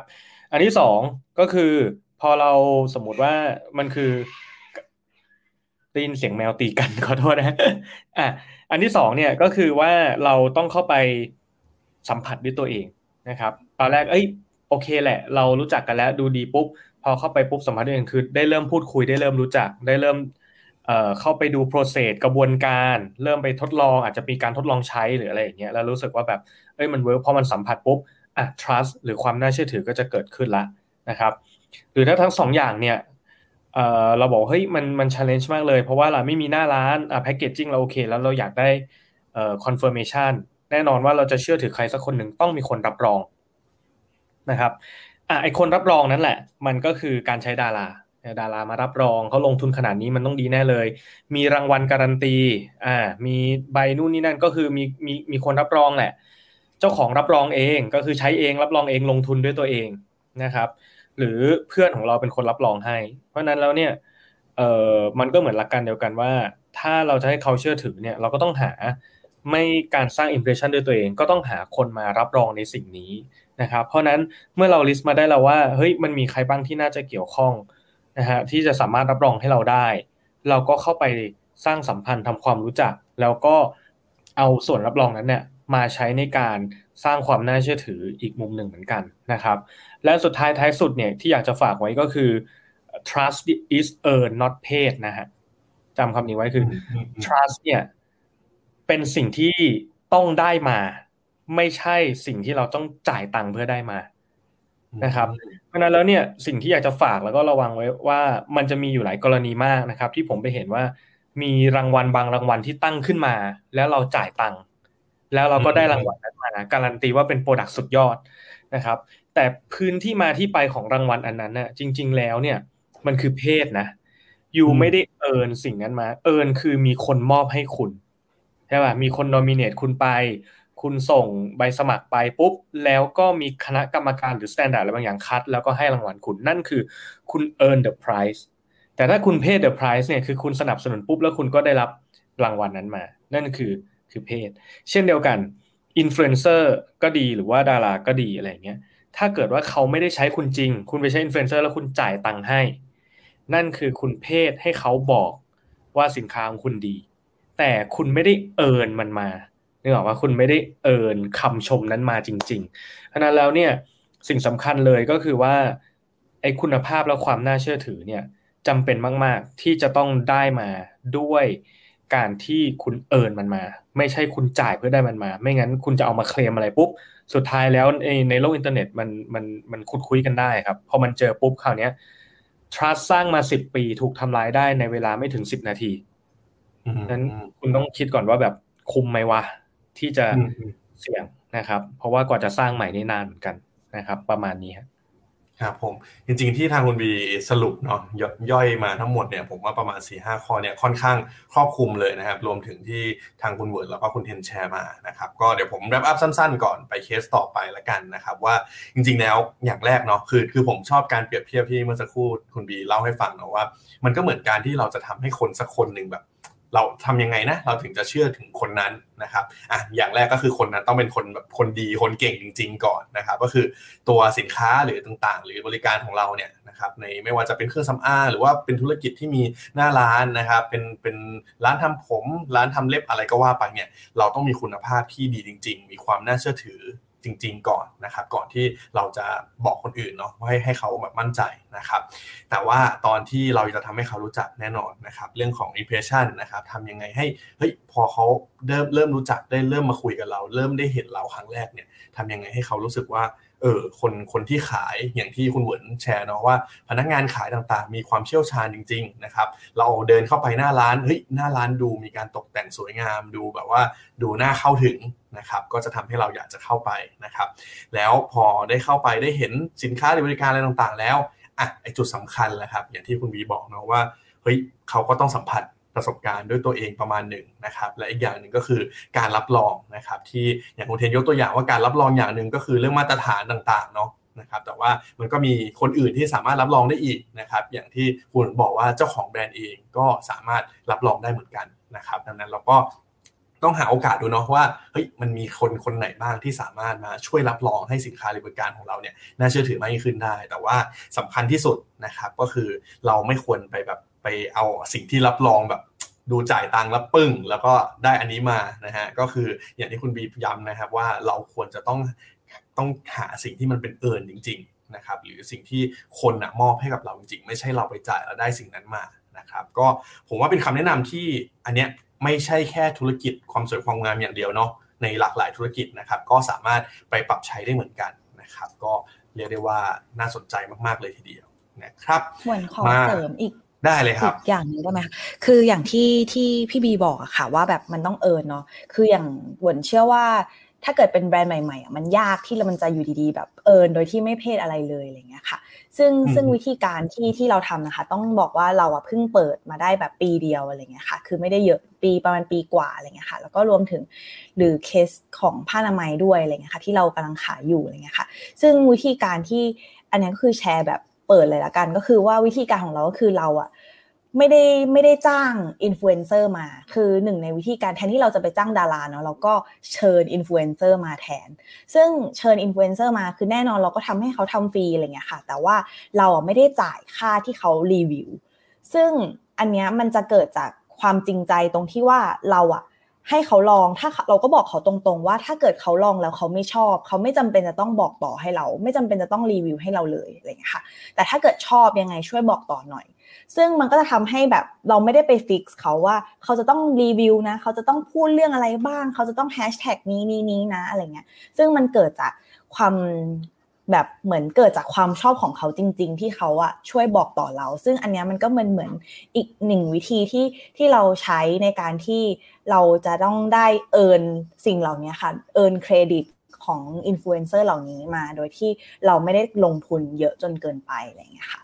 [SPEAKER 3] อันที่สองก็คือพอเราสมมติว่ามันคือ ได้ยินเสียงแมวตีกันขอโทษนะอะอันที่สองเนี่ยก็คือว่าเราต้องเข้าไปสัมผัสด้วยตัวเองนะครับ ตอนแรกเอ้ยโอเคแหละ เรารู้จักกันแล้วดูดีปุ๊บพอเข้าไปปุ๊บสัมผัสด้วยเองคือ ได้เริ่มพูดคุยได้เริ่มรู้จักได้เริ่มเอ่อเข้าไปดู process กระบวนการ เริ่มไปทดลองอาจจะมีการทดลองใช้หรืออะไรอย่างเงี้ยแล้วรู้สึกว่าแบบเอ้ยมัน work พอมันสัมผัสปุ๊บอะ trust หรือความน่าเชื่อถือก็จะเกิดขึ้นละนะครับ หรือถ้าทั้งสองอย่างเนี่ย เราบอกเฮ้ยมันมัน challenge มากเลย เพราะว่าเราไม่มีหน้าร้านอะแพ็กเกจจิ้งเราโอเค แล้วเราอยากได้เอ่อ confirmation แน่นอนว่าเราจะเชื่อถือใครสักคนหนึ่งต้องมีคนรับรองนะครับอะไอคนรับรองนั่นแหละ มันก็คือการใช้ดาราดารามารับรองเขาลงทุนขนาดนี้มันต้องดีแน่เลย มีรางวัลการันตีอ่ามีใบนู่นนี่นั่นก็คือมีมีมีคนรับรองแหละ เจ้าของรับรองเองก็คือใช้เองรับรองเองลงทุนด้วยตัวเองนะครับ หรือเพื่อนของเราเป็นคนรับรองให้ เพราะนั้นแล้วเนี่ยเออมันก็เหมือนหลักการเดียวกันว่า ถ้าเราจะให้เขาเชื่อถือเนี่ยเราก็ต้องหาไม่การสร้าง impression ด้วยตัวเอง ก็ต้องหาคนมารับรองในสิ่งนี้นะครับ เพราะนั้นเมื่อเรา list มาได้แล้วว่าเฮ้ยมันมีใครบ้างที่น่าจะเกี่ยวข้องนะฮะที่จะสามารถรับรองให้เราได้ เราก็เข้าไปสร้างสัมพันธ์ทำความรู้จัก แล้วก็เอาส่วนรับรองนั้นเนี่ยมาใช้ในการ สร้างความน่าเชื่อถืออีกมุมหนึ่งเหมือนกันนะครับ และสุดท้ายท้ายสุดเนี่ยที่อยากจะฝากไว้ก็คือ trust is earned not paid นะฮะจำคำนี้ไว้คือ trust เนี่ยเป็นสิ่งที่ต้องได้มา ไม่ใช่สิ่งที่เราต้องจ่ายตังค์เพื่อได้มานะครับเพราะนั้นแล้วเนี่ยสิ่งที่อยากจะฝากแล้วก็ระวังไว้ว่ามันจะมีอยู่หลายกรณีมากนะครับ ที่ผมไปเห็นว่ามีรางวัลบางรางวัลที่ตั้งขึ้นมา แล้วเราจ่ายตังค์แล้วเราก็ได้รางวัลนั้น มาการันตีว่าเป็น product สุดยอดนะครับ แต่พื้นที่มาที่ไปของรางวัลอันนั้นน่ะจริง ๆ แล้วเนี่ยมันคือ paid นะ you ไม่ได้ earn สิ่งนั้นมา earn คือมีคนมอบให้คุณใช่ป่ะมีคน nominate คุณไป คุณส่งใบสมัครไปปุ๊บ แล้วก็มีคณะกรรมการหรือ standard อะไรบางอย่างคัด แล้วก็ให้รางวัลคุณนั่นคือคุณ earn the prize แต่ถ้าคุณเพศ the prize เนี่ยคือคุณสนับสนุนปุ๊บแล้วคุณก็ได้รับรางวัลนั้นมา นั่นคือคือ paid เช่นเดียวกัน อินฟลูเอนเซอร์ก็ดีหรือว่าดาราก็ดีอะไรเงี้ยถ้าเกิดว่าเขาไม่ได้ใช้คุณจริง คุณไปใช้อินฟลูเอนเซอร์แล้วคุณจ่ายตังค์ให้ นั่นคือคุณ paid ให้เขาบอกว่าสินค้าของคุณดี แต่คุณไม่ได้ earn มันมานึกออกว่าคุณไม่ได้ earn คำชมนั้นมาจริงๆเพราะนั้นแล้วเนี่ยสิ่งสำคัญเลยก็คือว่าไอ้คุณภาพและความน่าเชื่อถือเนี่ยจำเป็นมาก ๆ ที่จะต้องได้มาด้วย การที่คุณ earn มันมา ไม่ใช่คุณจ่ายเพื่อได้มันมา ไม่งั้นคุณจะเอามาเคลมอะไรปุ๊บสุดท้ายแล้วในในโลกอินเทอร์เน็ตมันมันมันขุดคุ้ยกันได้ครับพอมันเจอปุ๊บคราวนี้ trust สร้างมาสิบปีถูกทำลายได้ในเวลาไม่ถึงสิบนาทีนั้นคุณต้องคิดก่อนว่าแบบคุ้มไหมวะที่จะเสี่ยงนะครับ เพราะว่ากว่าจะสร้างใหม่นี่นานเหมือนกันนะครับ ประมาณนี้ครับ
[SPEAKER 1] ครับผมจริงๆที่ทางคุณบีสรุปเนาะย่อยมาทั้งหมดเนี่ยผมว่าประมาณสี่ห้าข้อเนี่ยค่อนข้างครอบคลุมเลยนะครับ รวมถึงที่ทางคุณเวิร์นแล้วก็คุณเทนแชร์มานะครับก็เดี๋ยวผม wrap up สั้นๆ ก่อนไปเคสต่อไปละกันนะครับ ว่าจริงๆแล้วอย่างแรกเนาะคือคือผมชอบการเปรียบเทียบที่เมื่อสักครู่คุณบีเล่าให้ฟังเนาะว่า มันก็เหมือนการที่เราจะทำให้คนสักคนหนึ่งแบบ เราทำยังไงนะ เราถึงจะเชื่อถึงคนนั้นนะครับอะอย่างแรกก็คือคนนั้นต้องเป็นคนแบบคนดีคนเก่งจริง ๆ ก่อนนะครับ ก็คือตัวสินค้าหรือต่างๆ หรือบริการของเราเนี่ยนะครับในไม่ว่าจะเป็นเครื่องสำอางหรือว่าเป็นธุรกิจที่มีหน้าร้านนะครับเป็นเป็นร้านทำผม ร้านทำเล็บอะไรก็ว่าไปเนี่ยเราต้องมีคุณภาพที่ดีจริง ๆ มีความน่าเชื่อถือ จริง ๆ ก่อนนะครับ ก่อนที่เราจะบอกคนอื่นเนาะให้ให้เขาแบบมั่นใจนะครับ แต่ว่าตอนที่เราจะทำให้เขารู้จักแน่นอนนะครับ เรื่องของ impression นะครับทำยังไงให้เฮ้ยพอเขาเริ่มเริ่มรู้จักได้เริ่มมาคุยกับเรา เริ่มได้เห็นเราครั้งแรกเนี่ยทำยังไงให้เขารู้สึกว่า เออคนคนที่ขายอย่างที่คุณเหวินแชร์เนาะว่า พนักงานขายต่างๆ มีความเชี่ยวชาญจริง ๆ นะครับ เราเดินเข้าไปหน้าร้านเฮ้ยหน้าร้านดูมีการตกแต่งสวยงามดูแบบว่าดูน่าเข้าถึงนะครับก็จะทำให้เราอยากจะเข้าไปนะครับ แล้วพอได้เข้าไปได้เห็นสินค้าหรือบริการอะไรต่างๆ แล้วอะไอจุดสำคัญแหละครับ อย่างที่คุณวีบอกเนาะว่าเฮ้ยเขาก็ต้องสัมผัส ประสบการณ์ด้วยตัวเองประมาณหนึ่งนะครับและอีกอย่างหนึ่งก็คือการรับรองนะครับที่อย่างคุณเทนยกตัวอย่างว่าการรับรองอย่างหนึ่งก็คือเรื่องมาตรฐานต่างๆเนาะนะครับแต่ว่ามันก็มีคนอื่นที่สามารถรับรองได้อีกนะครับอย่างที่คุณบอกว่าเจ้าของแบรนด์เองก็สามารถรับรองได้เหมือนกันนะครับดังนั้นเราก็ต้องหาโอกาสดูเนาะว่าเฮ้ยมันมีคนคนไหนบ้างที่สามารถมาช่วยรับรองให้สินค้าหรือบริการของเราเนี่ยน่าเชื่อถือมากยิ่งขึ้นได้ แต่ว่าสำคัญที่สุดนะครับก็คือเราไม่ควรไปแบบไปเอาสิ่งที่รับรองแบบ ดูจ่ายตังค์แล้วปึ้ง แล้วก็ได้อันนี้มานะฮะก็คืออย่างที่คุณบีย้ำนะครับว่าเราควรจะต้องต้องหาสิ่งที่มันเป็นเอิญจริง ๆ นะครับ หรือสิ่งที่คนนะมอบให้กับเราจริง ๆ ไม่ใช่เราไปจ่ายแล้วได้สิ่งนั้นมานะครับ ก็ผมว่าเป็นคำแนะนำที่อันเนี้ยไม่ใช่แค่ธุรกิจความสวยความงามอย่างเดียวเนาะในหลากหลายธุรกิจนะครับ ก็สามารถไปปรับใช้ได้เหมือนกันนะครับ ก็เรียกได้ว่าน่าสนใจมากๆเลยทีเดียวนะครับ
[SPEAKER 2] เหมือนขอเสริมอีก
[SPEAKER 1] ได้เลยครับ
[SPEAKER 2] อย่างนี้ได้ไหมคืออย่างที่ที่พี่บีบอกอะค่ะว่าแบบมันต้องเอิญเนาะคืออย่างหวนเชื่อว่า ถ้าเกิดเป็นแบรนด์ใหม่ๆมันยากที่มันจะอยู่ดีๆ แบบเอิญโดยที่ไม่เพศอะไรเลยอะไรเงี้ยค่ะ ซึ่งซึ่งวิธีการที่ที่เราทำนะคะ ต้องบอกว่าเราอะเพิ่งเปิดมาได้แบบปีเดียวอะไรเงี้ยค่ะ คือไม่ได้เยอะปีประมาณปีกว่าอะไรเงี้ยค่ะ แล้วก็รวมถึงหรือเคสของผ้าอนามัยด้วยอะไรเงี้ยค่ะ ที่เรากำลังขายอยู่อะไรเงี้ยค่ะ ซึ่งวิธีการที่อันนี้ก็คือแชร์แบบ เปิดเลยละกัน ก็คือว่าวิธีการของเราก็คือเราอะไม่ได้ไม่ได้จ้างอินฟลูเอนเซอร์มา คือหนึ่งในวิธีการแทนที่เราจะไปจ้างดาราเนาะเราก็เชิญอินฟลูเอนเซอร์มาแทน ซึ่งเชิญอินฟลูเอนเซอร์มาคือแน่นอนเราก็ทำให้เขาทำฟรีอะไรเงี้ยค่ะ แต่ว่าเราไม่ได้จ่ายค่าที่เขารีวิว ซึ่งอันเนี้ยมันจะเกิดจากความจริงใจตรงที่ว่าเราอะ ให้เขาลองถ้าเราก็บอกเขาตรงๆ ว่าถ้าเกิดเขาลองแล้วเขาไม่ชอบ เขาไม่จำเป็นจะต้องบอกต่อให้เรา ไม่จำเป็นจะต้องรีวิวให้เราเลยอะไรอย่างนี้ค่ะ แต่ถ้าเกิดชอบยังไงช่วยบอกต่อหน่อย ซึ่งมันก็จะทำให้แบบเราไม่ได้ไป fix เขาว่าเขาจะต้องรีวิวนะ เขาจะต้องพูดเรื่องอะไรบ้าง เขาจะต้องแฮชแท็กนี้นี้นี้นะอะไรเงี้ยซึ่งมันเกิดจากความแบบเหมือนเกิดจากความชอบของเขาจริง ๆ ที่เขาอะช่วยบอกต่อเรา ซึ่งอันนี้มันก็เหมือนเหมือนอีกหนึ่งวิธีที่ที่เราใช้ในการที่ เราจะต้องได้เอินสิ่งเหล่านี้ค่ะ เอินเครดิตของอินฟลูเอนเซอร์เหล่านี้มา โดยที่เราไม่ได้ลงทุนเยอะจนเกินไปอะไรอย่างเงี้ยค่ะ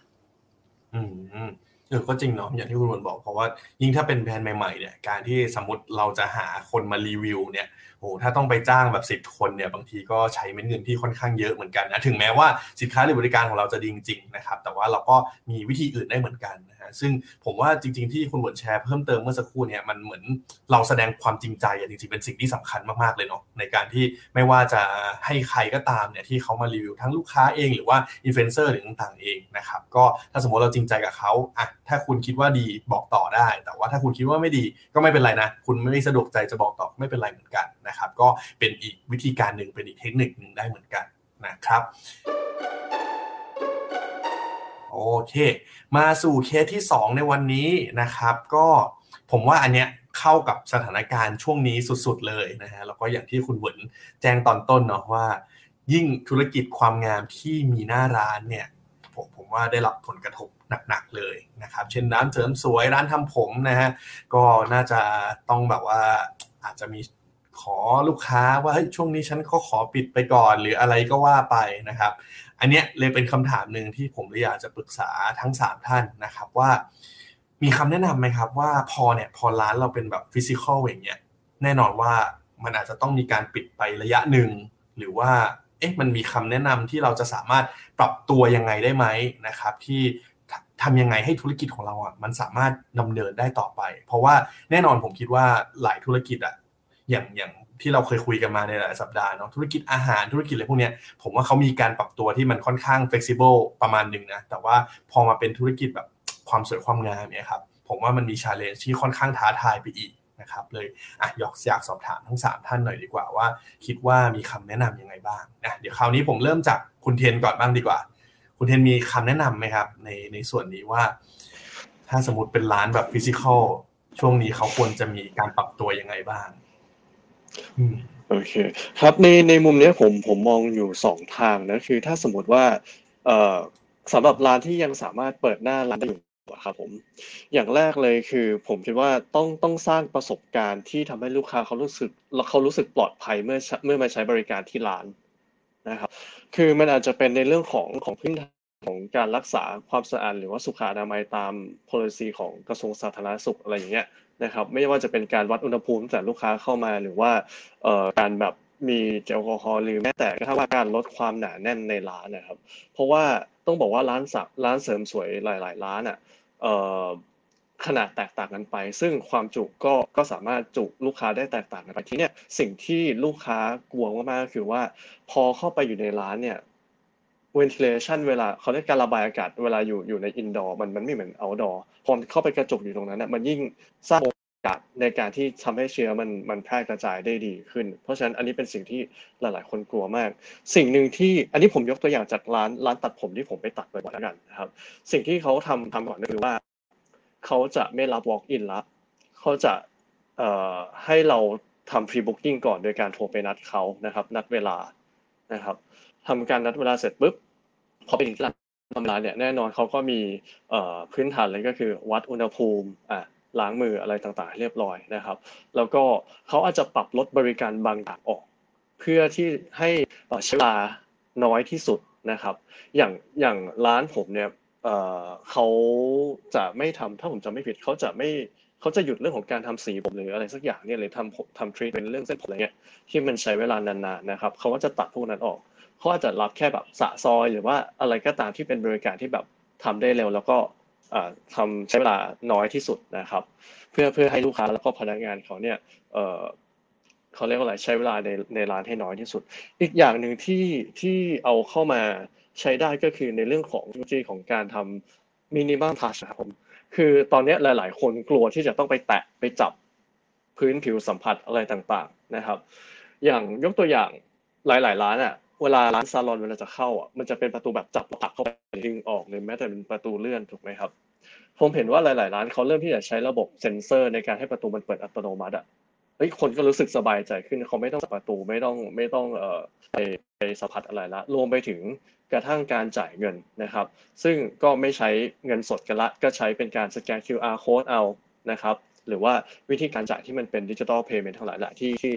[SPEAKER 1] อืมเออก็จริงเนาะอย่างที่คุณวนบอกเพราะว่ายิ่งถ้าเป็นแบรนด์ใหม่ๆเนี่ยการที่สมมติเราจะหาคนมารีวิวเนี่ยโอ้ถ้าต้องไปจ้างแบบสิบคนเนี่ยบางทีก็ใช้เงินที่ค่อนข้างเยอะเหมือนกันนะถึงแม้ว่าสินค้าหรือบริการของเราจะดีจริงๆนะครับแต่ว่าเราก็มีวิธีอื่นได้เหมือนกัน นะซึ่งผมว่าจริง ๆที่คุณบนแชร์เพิ่มเติมเมื่อสักครู่เนี่ยมันเหมือนเราแสดงความจริงใจจริงๆเป็นสิ่งที่สำคัญมากๆเลยเนาะในการที่ไม่ว่าจะให้ใครก็ตามเนี่ยที่เขามารีวิวทั้งลูกค้าเองหรือว่าอินฟลูเอนเซอร์หรือต่างๆเองนะครับก็ถ้าสมมติเราจริงใจกับเขาอะถ้าคุณคิดว่าดีบอกต่อได้ แต่ว่าถ้าคุณคิดว่าไม่ดีก็ไม่เป็นไรนะ คุณไม่สะดวกใจจะบอกต่อไม่เป็นไรเหมือนกันนะครับก็เป็นอีกวิธีการหนึ่งเป็นอีกเทคนิคหนึ่งได้เหมือนกันนะครับ โอเค มาสู่เคสที่ 2 ในวันนี้นะครับ ก็ผมว่าอันเนี้ยเข้ากับสถานการณ์ช่วงนี้สุดๆเลยนะฮะแล้วก็อย่างที่คุณหวนแจ้งตอนต้นเนาะว่า ยิ่งธุรกิจความงามที่มีหน้าร้านเนี่ยผมผมว่าได้รับผลกระทบหนักๆเลยนะครับ เช่นร้านเสริมสวยร้านทำผมนะฮะก็น่าจะต้องแบบว่าอาจจะมีขอลูกค้าว่าเฮ้ยช่วงนี้ฉันก็ขอปิดไปก่อนหรืออะไรก็ว่าไปนะครับ อันเนี้ยเลยเป็นคำถามหนึ่งที่ผมเลยอยากจะปรึกษาทั้ง 3 ท่านนะครับว่า มีคำแนะนำไหมครับว่าพอเนี่ยพอร้านเราเป็นแบบฟิสิกอลอย่างเงี้ยแน่นอนว่ามันอาจจะต้องมีการปิดไประยะหนึ่ง หรือว่าเอ๊ะมันมีคำแนะนำที่เราจะสามารถปรับตัวยังไงได้ไหมนะครับ ที่ทำยังไงให้ธุรกิจของเราอะมันสามารถดำเนินได้ต่อไป เพราะว่าแน่นอนผมคิดว่าหลายธุรกิจอะอย่างอย่าง ที่เราเคยคุยกันมาในหลายสัปดาห์เนาะธุรกิจอาหารธุรกิจอะไรพวกเนี้ยผมว่าเขามีการปรับตัวที่มันค่อนข้าง flexible ประมาณหนึ่งนะแต่ว่าพอมาเป็นธุรกิจแบบความสวยความงามเนี่ยครับผมว่ามันมีชาเลนจ์ที่ค่อนข้างท้าทายไปอีกนะครับเลยอะอยากอยากสอบถามทั้ง 3 ท่านหน่อยดีกว่าว่า คิดว่ามีคำแนะนํำยังไงบ้างนะเดี๋ยวคราวนี้ผมเริ่มจากคุณเทนก่อนบ้างดีกว่า คุณเทนมีคำแนะนำไหมครับ ในในส่วนนี้ว่า ถ้าสมมติเป็นร้านแบบฟิสิกอลช่วงนี้เขาควรจะมีการปรับตัวยังไงบ้าง
[SPEAKER 4] โอเค ครับในในมุมนี้ผมผมมองอยู่สองทางนะคือถ้าสมมติว่าเอ่อสำหรับร้านที่ยังสามารถเปิดหน้าร้านได้อยู่ครับผมอย่างแรกเลยคือ ผมคิดว่าต้องต้องสร้างประสบการณ์ที่ทำให้ลูกค้าเขารู้สึกเขารู้สึกปลอดภัยเมื่อเมื่อมาใช้บริการที่ร้านนะครับ คือมันอาจจะเป็นในเรื่องของของพื้นฐานของการรักษาความสะอาดหรือว่าสุขอนามัยตาม policy ของกระทรวงสาธารณสุขอะไรอย่างเงี้ย นะครับไม่ว่าจะเป็นการวัดอุณหภูมิแต่ลูกค้าเข้ามาหรือว่าการแบบมีแอลกอฮอล์หรือแม้แต่กระทั่งว่าการลดความหนาแน่นในร้านนะครับ เพราะว่าต้องบอกว่าร้านสักร้านเสริมสวยหลาย ๆ ร้านอะขนาดแตกต่างกันไป ซึ่งความจุก็ก็สามารถจุลูกค้าได้แตกต่างกันไปที่เนี่ยสิ่งที่ลูกค้ากลัวมากๆคือว่า พอเข้าไปอยู่ในร้านเนี่ย ventilation เวลาเขาเรียกการระบายอากาศเวลาอยู่อยู่ใน indoor มันมันไม่เหมือน outdoor พอเข้าไปกระจกอยู่ตรงนั้นนะมันยิ่งสร้างโอกาสในการที่ทำให้เชื้อมันมันแพร่กระจายได้ดีขึ้น เพราะฉะนั้นอันนี้เป็นสิ่งที่หลาย ๆ คนกลัวมาก สิ่งหนึ่งที่อันนี้ผมยกตัวอย่างจากร้านร้านตัดผมที่ผมไปตัดบ่อยๆแล้วกันนะครับ สิ่งที่เขาทำทำก่อนก็คือว่าเขาจะไม่รับ walk in ละเขาจะเอ่อให้เราทำ pre booking ก่อนโดยการโทรไปนัดเขานะครับ นัดเวลานะครับทำการนัดเวลาเสร็จปุ๊บ พอไปถึงร้านทำร้านเนี่ยแน่นอนเขาก็มีเอ่อพื้นฐานเลยก็คือวัดอุณหภูมิอะล้างมืออะไรต่างๆ เรียบร้อยนะครับ แล้วก็เขาอาจจะปรับลดบริการบางอย่างออก เพื่อที่ให้ใช้เวลาน้อยที่สุดนะครับ อย่างอย่างร้านผมเนี่ยเอ่อเขาจะไม่ทำถ้าผมจำไม่ผิดเขาจะไม่เขาจะหยุดเรื่องของการทำสีผมหรืออะไรสักอย่างเนี่ยเลยทำทำทรีทเป็นเรื่องเส้นผมอะไรเงี้ยที่มันใช้เวลานานๆนะครับเขาก็จะตัดพวกนั้นออก เขาอาจจะรับแค่แบบสะซอยหรือว่าอะไรก็ตามที่เป็นบริการที่แบบทำได้เร็ว แล้วก็ทำใช้เวลาน้อยที่สุดนะครับ เพื่อเพื่อให้ลูกค้าแล้วก็พนักงานเขาเนี่ยเขาเรียกว่าอะไรใช้เวลาในในร้านให้น้อยที่สุด อีกอย่างหนึ่งที่ที่เอาเข้ามาใช้ได้ก็คือในเรื่องของเทคโนโลยีของการทำมินิมัลทัชนะครับผมคือตอนนี้หลาย ๆ คนกลัวที่จะต้องไปแตะไปจับพื้นผิวสัมผัสอะไรต่างๆนะครับ อย่างยกตัวอย่างหลาย ๆ ร้านอะ เวลาร้านซาลอนเวลาจะเข้าอะมันจะเป็นประตูแบบจับปักเข้าไปดึงออกเลยแม้แต่เป็นประตูเลื่อนถูกไหมครับ ผมเห็นว่าหลาย ๆ ร้านเขาเริ่มที่จะใช้ระบบเซ็นเซอร์ในการให้ประตูมันเปิดอัตโนมัติอะเฮ้ยคนก็รู้สึกสบายใจขึ้นเขาไม่ต้องประตูไม่ต้องไม่ต้องเอ่อไปไปสัมผัสอะไรละรวมไปถึงกระทั่งการจ่ายเงินนะครับ ซึ่งก็ไม่ใช้เงินสดกันละ ก็ใช้เป็นการสแกน QR code เอานะครับหรือว่าวิธีการจ่ายที่มันเป็นดิจิทัลเพย์เมนต์ทั้งหลายแหละที่ที่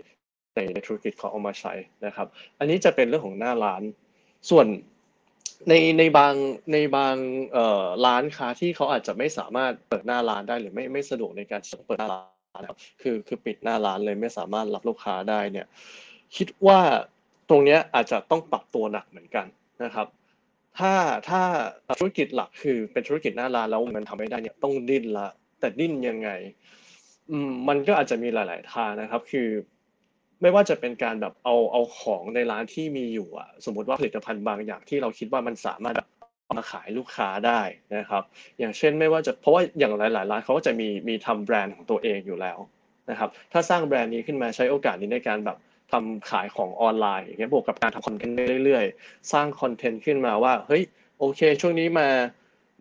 [SPEAKER 4] ในในธุรกิจเขาเอามาใช้นะครับ อันนี้จะเป็นเรื่องของหน้าร้าน ส่วนในในบางในบางเอ่อร้านค้าที่เขาอาจจะไม่สามารถเปิดหน้าร้านได้หรือไม่ไม่สะดวกในการเปิดหน้าร้านคือคือปิดหน้าร้านเลยไม่สามารถรับลูกค้าได้เนี่ย คิดว่าตรงนี้อาจจะต้องปรับตัวหนักเหมือนกันนะครับ ถ้าถ้าธุรกิจหลักคือเป็นธุรกิจหน้าร้านแล้วมันทำไม่ได้เนี่ยต้องดิ้นละแต่ดิ้นยังไงอืมมันก็อาจจะมีหลาย ๆ ทางนะครับ คือ ไม่ว่าจะเป็นการแบบเอาเอาของในร้านที่มีอยู่อะสมมติว่าผลิตภัณฑ์บางอย่างที่เราคิดว่ามันสามารถเอามาขายลูกค้าได้นะครับ อย่างเช่นไม่ว่าจะเพราะว่าอย่างหลาย ๆ ร้านเขาก็จะมีมีทำแบรนด์ของตัวเองอยู่แล้วนะครับถ้าสร้างแบรนด์นี้ขึ้นมาใช้โอกาสนี้ในการแบบทำขายของออนไลน์อย่างเงี้ยบวกกับการทำคอนเทนต์เรื่อย ๆ สร้างคอนเทนต์ขึ้นมาว่าเฮ้ยโอเค ช่วงนี้มา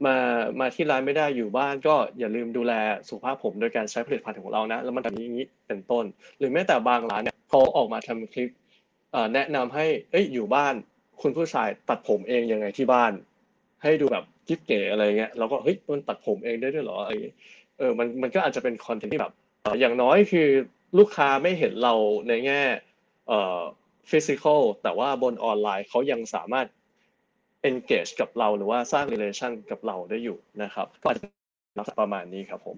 [SPEAKER 4] มามาที่ร้านไม่ได้อยู่บ้านก็อย่าลืมดูแลสุขภาพผมโดยการใช้ผลิตภัณฑ์ของเรานะ แล้วมันแบบนี้เป็นต้น หรือแม้แต่บางร้านเนี่ย เขาออกมาทำคลิปแนะนำให้เอ้ยอยู่บ้าน คุณผู้ชายตัดผมเองยังไงที่บ้าน ให้ดูแบบกิ๊บเก๋อะไรเงี้ยเราก็เฮ้ยมันตัดผมเองได้ด้วยเหรอไอเออมันมันก็อาจจะเป็นคอนเทนต์ที่แบบอย่างน้อยคือลูกค้าไม่เห็นเราในแง่เอ่อ physical แต่ว่าบนออนไลน์เขายังสามารถ engage กับเราหรือว่าสร้าง relation กับเราได้อยู่นะครับ ก็อาจจะประมาณนี้ครับผม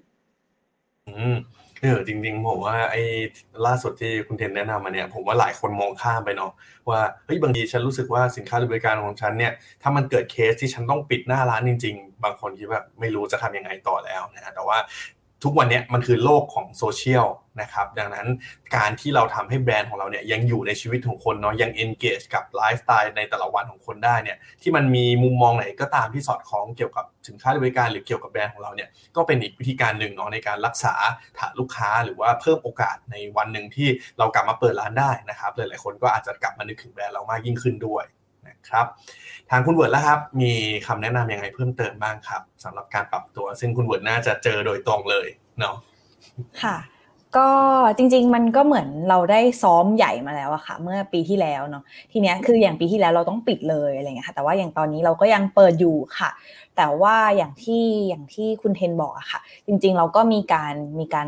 [SPEAKER 1] อืม เออจริง ๆ ผมว่าไอ้ล่าสุดที่คุณเทนแนะนำมาเนี่ย ผมว่าหลายคนมองข้ามไปเนาะว่าเฮ้ยบางทีฉันรู้สึกว่าสินค้าหรือบริการของฉันเนี่ยถ้ามันเกิดเคสที่ฉันต้องปิดหน้าร้านจริง ๆ บางคนคิดแบบไม่รู้จะทำยังไงต่อแล้วนะแต่ว่า ทุกวันนี้มันคือโลกของโซเชียลนะครับดังนั้นการที่เราทำให้แบรนด์ของเราเนี่ยยังอยู่ในชีวิตของคนเนาะยัง engage กับไลฟ์สไตล์ในแต่ละวันของคนได้เนี่ยที่มันมีมุมมองไหนก็ตามที่สอดคล้องเกี่ยวกับสินค้าบริการหรือเกี่ยวกับแบรนด์ของเราเนี่ยก็เป็นอีกวิธีการหนึ่งเนาะในการรักษาฐานลูกค้าหรือว่าเพิ่มโอกาสในวันหนึ่งที่เรากลับมาเปิดร้านได้นะครับหลายๆคนก็อาจจะกลับมานึกถึงแบรนด์เรามากยิ่งขึ้นด้วย นะครับ ทางคุณเวิร์ดล่ะครับ มีคำแนะนำยังไงเพิ่มเติมบ้างครับสำหรับการปรับตัว ซึ่งคุณเวิร์ดน่าจะเจอโดยตรงเลยเนาะ
[SPEAKER 2] ค่ะ ก็จริง ๆ มันก็เหมือนเราได้ซ้อมใหญ่มาแล้วอะค่ะ เมื่อปีที่แล้วเนาะทีเนี้ยคืออย่างปีที่แล้วเราต้องปิดเลยอะไรเงี้ยค่ะ แต่ว่าอย่างตอนนี้เราก็ยังเปิดอยู่ค่ะ แต่ว่าอย่างที่อย่างที่คุณเทนบอกอะค่ะ จริง ๆ เราก็มีการมีการ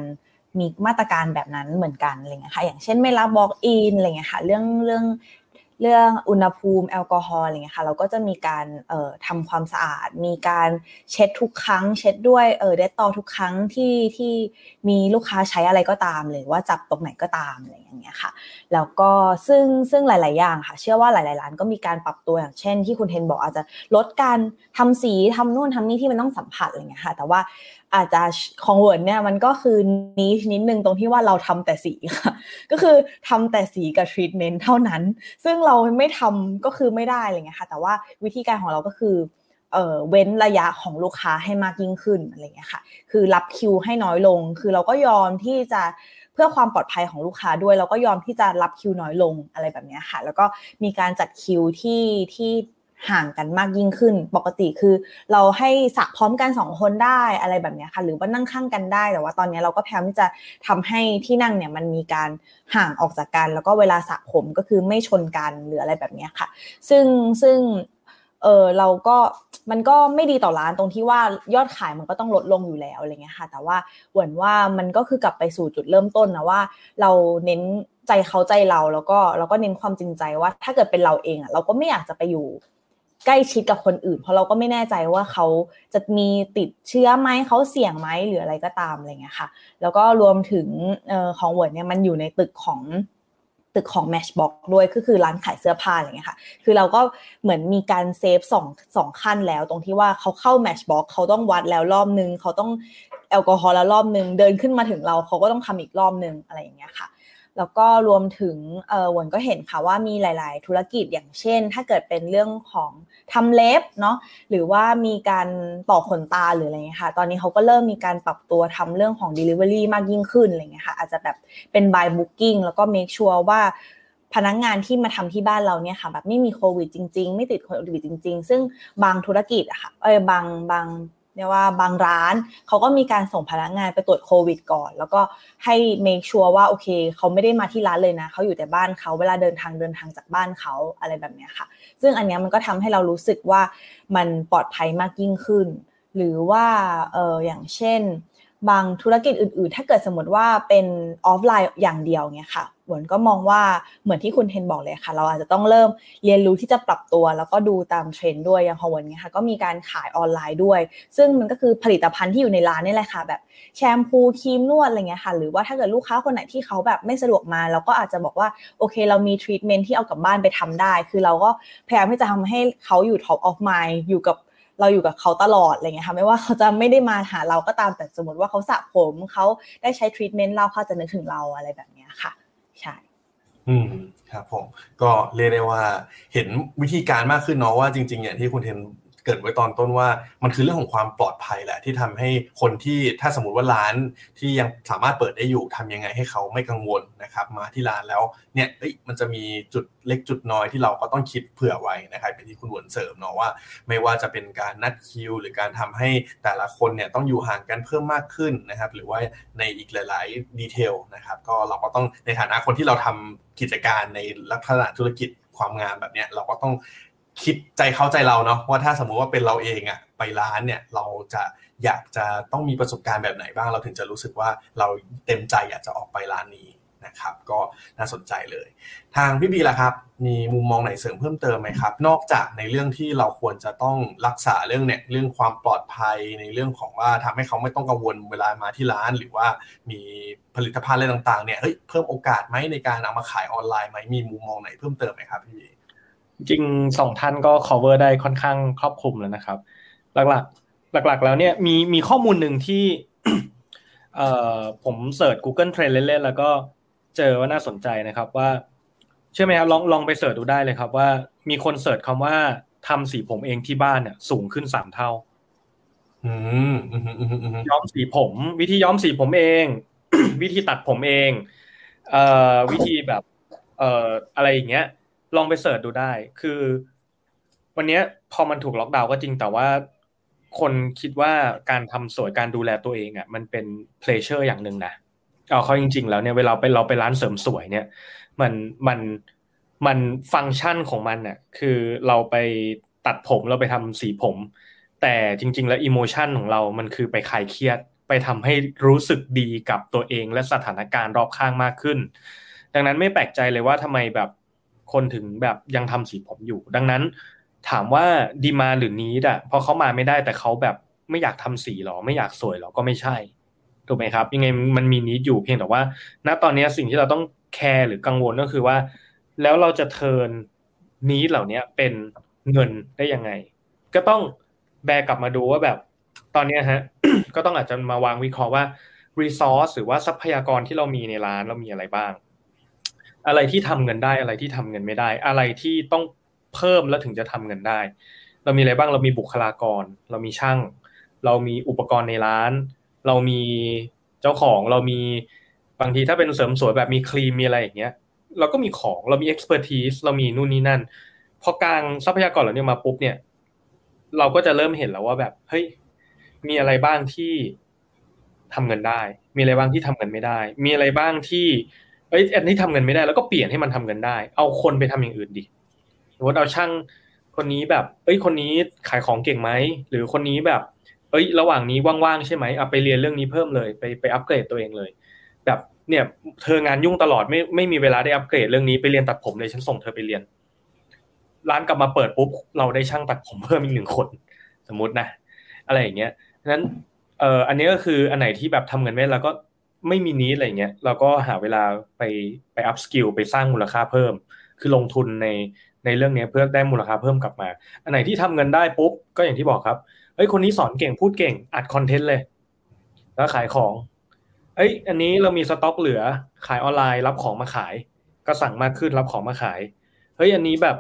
[SPEAKER 2] มีมาตรการแบบนั้นเหมือนกันอะไรเงี้ยค่ะ อย่างเช่นไม่รับบล็อกอินอะไรเงี้ยค่ะ เรื่องเรื่อง เรื่องอุณหภูมิแอลกอฮอล์อะไรเงี้ยค่ะเราก็จะมีการเอ่อทำความสะอาด มีการเช็ดทุกครั้ง เช็ดด้วยเออเดตตอทุกครั้งที่ที่มีลูกค้าใช้อะไรก็ตามหรือว่าจับตรงไหนก็ตามอะไรอย่างเงี้ยค่ะแล้วก็ซึ่งซึ่งหลาย ๆ อย่างค่ะ เชื่อว่าหลาย ๆ ร้านก็มีการปรับตัวอย่างเช่น ที่คุณเทนบอกอาจจะลดการทำสีทำนู่นทำนี่ที่มันต้องสัมผัสอะไรเงี้ยค่ะ แต่ว่า อาจจะของเวิร์ดเนี่ยมันก็คือ niche นิดนึงตรงที่ว่าเราทำแต่สีค่ะ ก็คือทำแต่สีกับทรีทเมนต์เท่านั้น ซึ่งเราไม่ทำก็คือไม่ได้อะไรเงี้ยค่ะ แต่ว่าวิธีการของเราก็คือเอ่อเว้นระยะของลูกค้าให้มากยิ่งขึ้นอะไรเงี้ยค่ะ คือรับคิวให้น้อยลง คือเราก็ยอมที่จะเพื่อความปลอดภัยของลูกค้าด้วย เราก็ยอมที่จะรับคิวน้อยลงอะไรแบบนี้ค่ะ แล้วก็มีการจัดคิวที่ที่ ห่างกันมากยิ่งขึ้น ปกติคือ เราให้สักพร้อมกันสองคนได้อะไรแบบนี้ค่ะหรือว่านั่งข้างกันได้แต่ว่าตอนนี้เราก็พยายามที่จะทำให้ที่นั่งเนี่ยมันมีการห่างออกจากกัน แล้วก็เวลาสระผมก็คือไม่ชนกันหรืออะไรแบบนี้ค่ะ ซึ่งซึ่งเออเราก็มันก็ไม่ดีต่อร้านตรงที่ว่ายอดขายมันก็ต้องลดลงอยู่แล้วอะไรเงี้ยค่ะ แต่ว่าเหมือนว่ามันก็คือกลับไปสู่จุดเริ่มต้นนะว่า เราเน้นใจเขาใจเราแล้วก็เราก็เน้นความจริงใจว่า ถ้าเกิดเป็นเราเองอะเราก็ไม่อยากจะไปอยู่ ใกล้ชิดกับคนอื่น เพราะเราก็ไม่แน่ใจว่าเขาจะมีติดเชื้อไหมเขาเสี่ยงไหมหรืออะไรก็ตามอะไรเงี้ยค่ะ แล้วก็รวมถึงอของเวิร์ดเนี่ยมันอยู่ในตึกของตึกของ Matchbox ด้วยก็คือร้านขายเสื้อผ้าอะไรเงี้ยค่ะ คือเราก็เหมือนมีการเซฟสองสองขั้นแล้ว ตรงที่ว่าเขาเข้า Matchbox เขาต้องวัดแล้วรอบนึง เขาต้องแอลกอฮอล์แล้วรอบนึง เดินขึ้นมาถึงเราเขาก็ต้องทำอีกรอบนึงอะไรอย่างเงี้ยค่ะ แล้วก็รวมถึงเออวนก็เห็นค่ะว่ามีหลาย ๆ ธุรกิจอย่างเช่น ถ้าเกิดเป็นเรื่องของทำเล็บเนาะหรือว่ามีการต่อขนตาหรืออะไรเงี้ยค่ะ ตอนนี้เขาก็เริ่มมีการปรับตัวทำเรื่องของ Delivery มากยิ่งขึ้นอะไรเงี้ยค่ะอาจจะแบบเป็น by booking แล้วก็ make sure ว่าพนักงงานที่มาทำที่บ้านเราเนี่ยค่ะแบบไม่มีโควิดจริง ๆ ไม่ติดโควิดจริง ๆ ซึ่งบางธุรกิจอะค่ะเออบางบาง เรียกว่าบางร้านเขาก็มีการส่งพนักงานไปตรวจโควิดก่อน แล้วก็ให้เมคชัวร์ว่าโอเคเขาไม่ได้มาที่ร้านเลยนะเขาอยู่แต่บ้านเขาเวลาเดินทางเดินทางจากบ้านเขาอะไรแบบนี้ค่ะ ซึ่งอันนี้มันก็ทำให้เรารู้สึกว่ามันปลอดภัยมากยิ่งขึ้น หรือว่าเอออย่างเช่น บางธุรกิจอื่นๆ ถ้าเกิดสมมติว่าเป็นออฟไลน์อย่างเดียวเนี่ยค่ะหวนก็มองว่าเหมือนที่คุณเทนบอกเลยค่ะ เราอาจจะต้องเริ่มเรียนรู้ที่จะปรับตัว แล้วก็ดูตามเทรนด์ด้วยอย่างของวนเนี่ยค่ะก็มีการขายออนไลน์ด้วย ซึ่งมันก็คือผลิตภัณฑ์ที่อยู่ในร้านนี่แหละค่ะ แบบแชมพูครีมนวดอะไรเงี้ยค่ะหรือว่าถ้าเกิดลูกค้าคนไหนที่เขาแบบไม่สะดวกมาเราก็อาจจะบอกว่าโอเค เรามีทรีทเมนต์ที่เอากลับบ้านไปทำได้ คือเราก็พยายามที่จะทำให้เขาอยู่ top of mind อยู่กับ เราอยู่กับเขาตลอดอะไรเงี้ยค่ะไม่ว่าเขาจะไม่ได้มาหาเราก็ตามแต่สมมติว่าเขาสระผมเขาได้ใช้ทรีทเมนต์เราเขาจะนึกถึงเราอะไรแบบนี้ค่ะใช่
[SPEAKER 1] อืมครับผมก็เรียกได้ว่าเห็นวิธีการมากขึ้นเนาะว่าจริงๆอย่างที่คุณเทน เกิดไว้ตอนต้นว่ามันคือเรื่องของความปลอดภัยแหละ ที่ทำให้คนที่ถ้าสมมติว่าร้านที่ยังสามารถเปิดได้อยู่ทำยังไงให้เขาไม่กังวลนะครับ มาที่ร้านแล้วเนี่ยมันจะมีจุดเล็กจุดน้อยที่เราก็ต้องคิดเผื่อไว้นะครับเป็นที่คุณหวนเสริมเนาะว่า ไม่ว่าจะเป็นการนัดคิว หรือการทำให้แต่ละคนเนี่ยต้องอยู่ห่างกันเพิ่มมากขึ้นนะครับ หรือว่าในอีกหลาย ๆ ดีเทลนะครับ ก็เราก็ต้องในฐานะคนที่เราทำกิจการในลักษณะธุรกิจความงามแบบเนี้ยเราก็ต้อง คิดใจเข้าใจเราเนาะว่าถ้าสมมุติว่าเป็นเราเองอะไปร้านเนี่ยเราจะอยากจะต้องมีประสบการณ์แบบไหนบ้าง เราถึงจะรู้สึกว่าเราเต็มใจอยากจะออกไปร้านนี้นะครับก็น่าสนใจเลย ทางพี่บีล่ะครับ มีมุมมองไหนเสริมเพิ่มเติมไหมครับ นอกจากในเรื่องที่เราควรจะต้องรักษาเรื่องเนี่ยเรื่องความปลอดภัยในเรื่องของว่าทำให้เขาไม่ต้องกังวลเวลามาที่ร้าน หรือว่ามีผลิตภัณฑ์อะไรต่างๆเนี่ยเฮ้ยเพิ่มโอกาสไหมในการเอามาขายออนไลน์ไหมมีมุมมองไหนเพิ่มเติมไหมครับพี่บี
[SPEAKER 3] จริงสองท่านก็ cover ได้ค่อนข้างครอบคลุมแล้วนะครับ หลักๆ หลัก ๆ แล้วเนี่ยมีมีข้อมูลหนึ่งที่เอ่อผมเสิร์ช Google Trend เล่นๆแล้วก็เจอว่าน่าสนใจนะครับว่า เชื่อไหมครับลองลองไป search ดูได้เลยครับ ว่ามีคน search คำว่าทำสีผมเองที่บ้านเนี่ยสูงขึ้นสามเท่าย้อมสีผม วิธีย้อมสีผมเอง วิธีตัดผมเองเอ่อวิธีแบบ เอ่ออะไรอย่างเงี้ย ลองไป search ดูได้ คือ วันนี้พอมันถูกล็อกดาวน์ก็จริงแต่ว่าคนคิดว่าการทำสวยการดูแลตัวเองอะมันเป็น pleasure อย่างหนึ่งนะเอาเขาจริง ๆ แล้วเนี่ยเวลาไปเราไปร้านเสริมสวยเนี่ย มันมันมันฟังก์ชันของมันเนี่ยคือเราไปตัดผมเราไปทำสีผม แต่จริง ๆ แล้วอิโมชันของเรามันคือไปคลายเครียด ไปทำให้รู้สึกดีกับตัวเองและสถานการณ์รอบข้างมากขึ้น ดังนั้นไม่แปลกใจเลยว่าทำไมแบบ คนถึงแบบยังทำสีผมอยู่ ดังนั้น ถามว่าดีมาหรือนี้อะพอเขามาไม่ได้แต่เขาแบบไม่อยากทำสีหรอ ไม่อยากสวยหรอก็ไม่ใช่ถูกไหมครับ ยังไงมันมีนี้อยู่เพียงแต่ว่า ณตอนนี้สิ่งที่เราต้องแคร์หรือกังวลก็คือว่า แล้วเราจะเทินนี้เหล่านี้เป็นเงินได้ยังไง ก็ต้องแบกกลับมาดูว่าแบบ ตอนนี้ฮะ ก็ต้องอาจจะมาวางวิเคราะห์ว่า resource หรือว่าทรัพยากรที่เรามีในร้านเรามีอะไรบ้าง อะไรที่ทำเงินได้อะไรที่ทำเงินไม่ได้ อะไรที่ต้องเพิ่มแล้วถึงจะทำเงินได้ เรามีอะไรบ้างเรามีบุคลากร เรามีช่าง เรามีอุปกรณ์ในร้าน เรามีเจ้าของเรามีบางทีถ้าเป็นเสริมสวยแบบมีครีมมีอะไรอย่างเงี้ยเราก็มีของเรามี expertise เรามีนู่นนี่นั่นพอกลางทรัพยากรเหล่านี้มาปุ๊บเนี่ย เราก็จะเริ่มเห็นแล้วว่าแบบเฮ้ยมีอะไรบ้างที่ทำเงินได้ มีอะไรบ้างที่ทำเงินไม่ได้ มีอะไรบ้างที่ เอ้ยอันนี้ทำเงินไม่ได้แล้วก็เปลี่ยนให้มันทำเงินได้ เอาคนไปทำอย่างอื่นดิสมมติเอาช่างคนนี้แบบ เอ้ยคนนี้ขายของเก่งไหมหรือคนนี้แบบ เอ้ย ระหว่างนี้ว่างๆใช่ไหมเอาไปเรียนเรื่องนี้เพิ่มเลย ไปไปอัปเกรดตัวเองเลย แบบเนี่ยเธองานยุ่งตลอดไม่ไม่มีเวลาได้อัปเกรดเรื่องนี้ไปเรียนตัดผมเลยฉันส่งเธอไปเรียน ร้านกลับมาเปิดปุ๊บเราได้ช่างตัดผมเพิ่มอีกหนึ่งคน สมมตินะ อะไรอย่างเงี้ยนั้นเอ่ออันนี้ก็คืออันไหนที่แบบทำเงินไม่แล้วก็ ไม่มีนี้อะไรเงี้ยเราก็หาเวลาไปไป upskill ไปสร้างมูลค่าเพิ่ม คือลงทุนในในเรื่องนี้เพื่อได้มูลค่าเพิ่มกลับมา อันไหนที่ทำเงินได้ปุ๊บก็อย่างที่บอกครับเฮ้ยคนนี้สอนเก่งพูดเก่งอัดคอนเทนต์เลย แล้วขายของเอ้ยอันนี้เรามีสต็อกเหลือขายออนไลน์รับของมาขาย ก็สั่งมากขึ้นรับของมาขายเฮ้ยอันนี้แบบ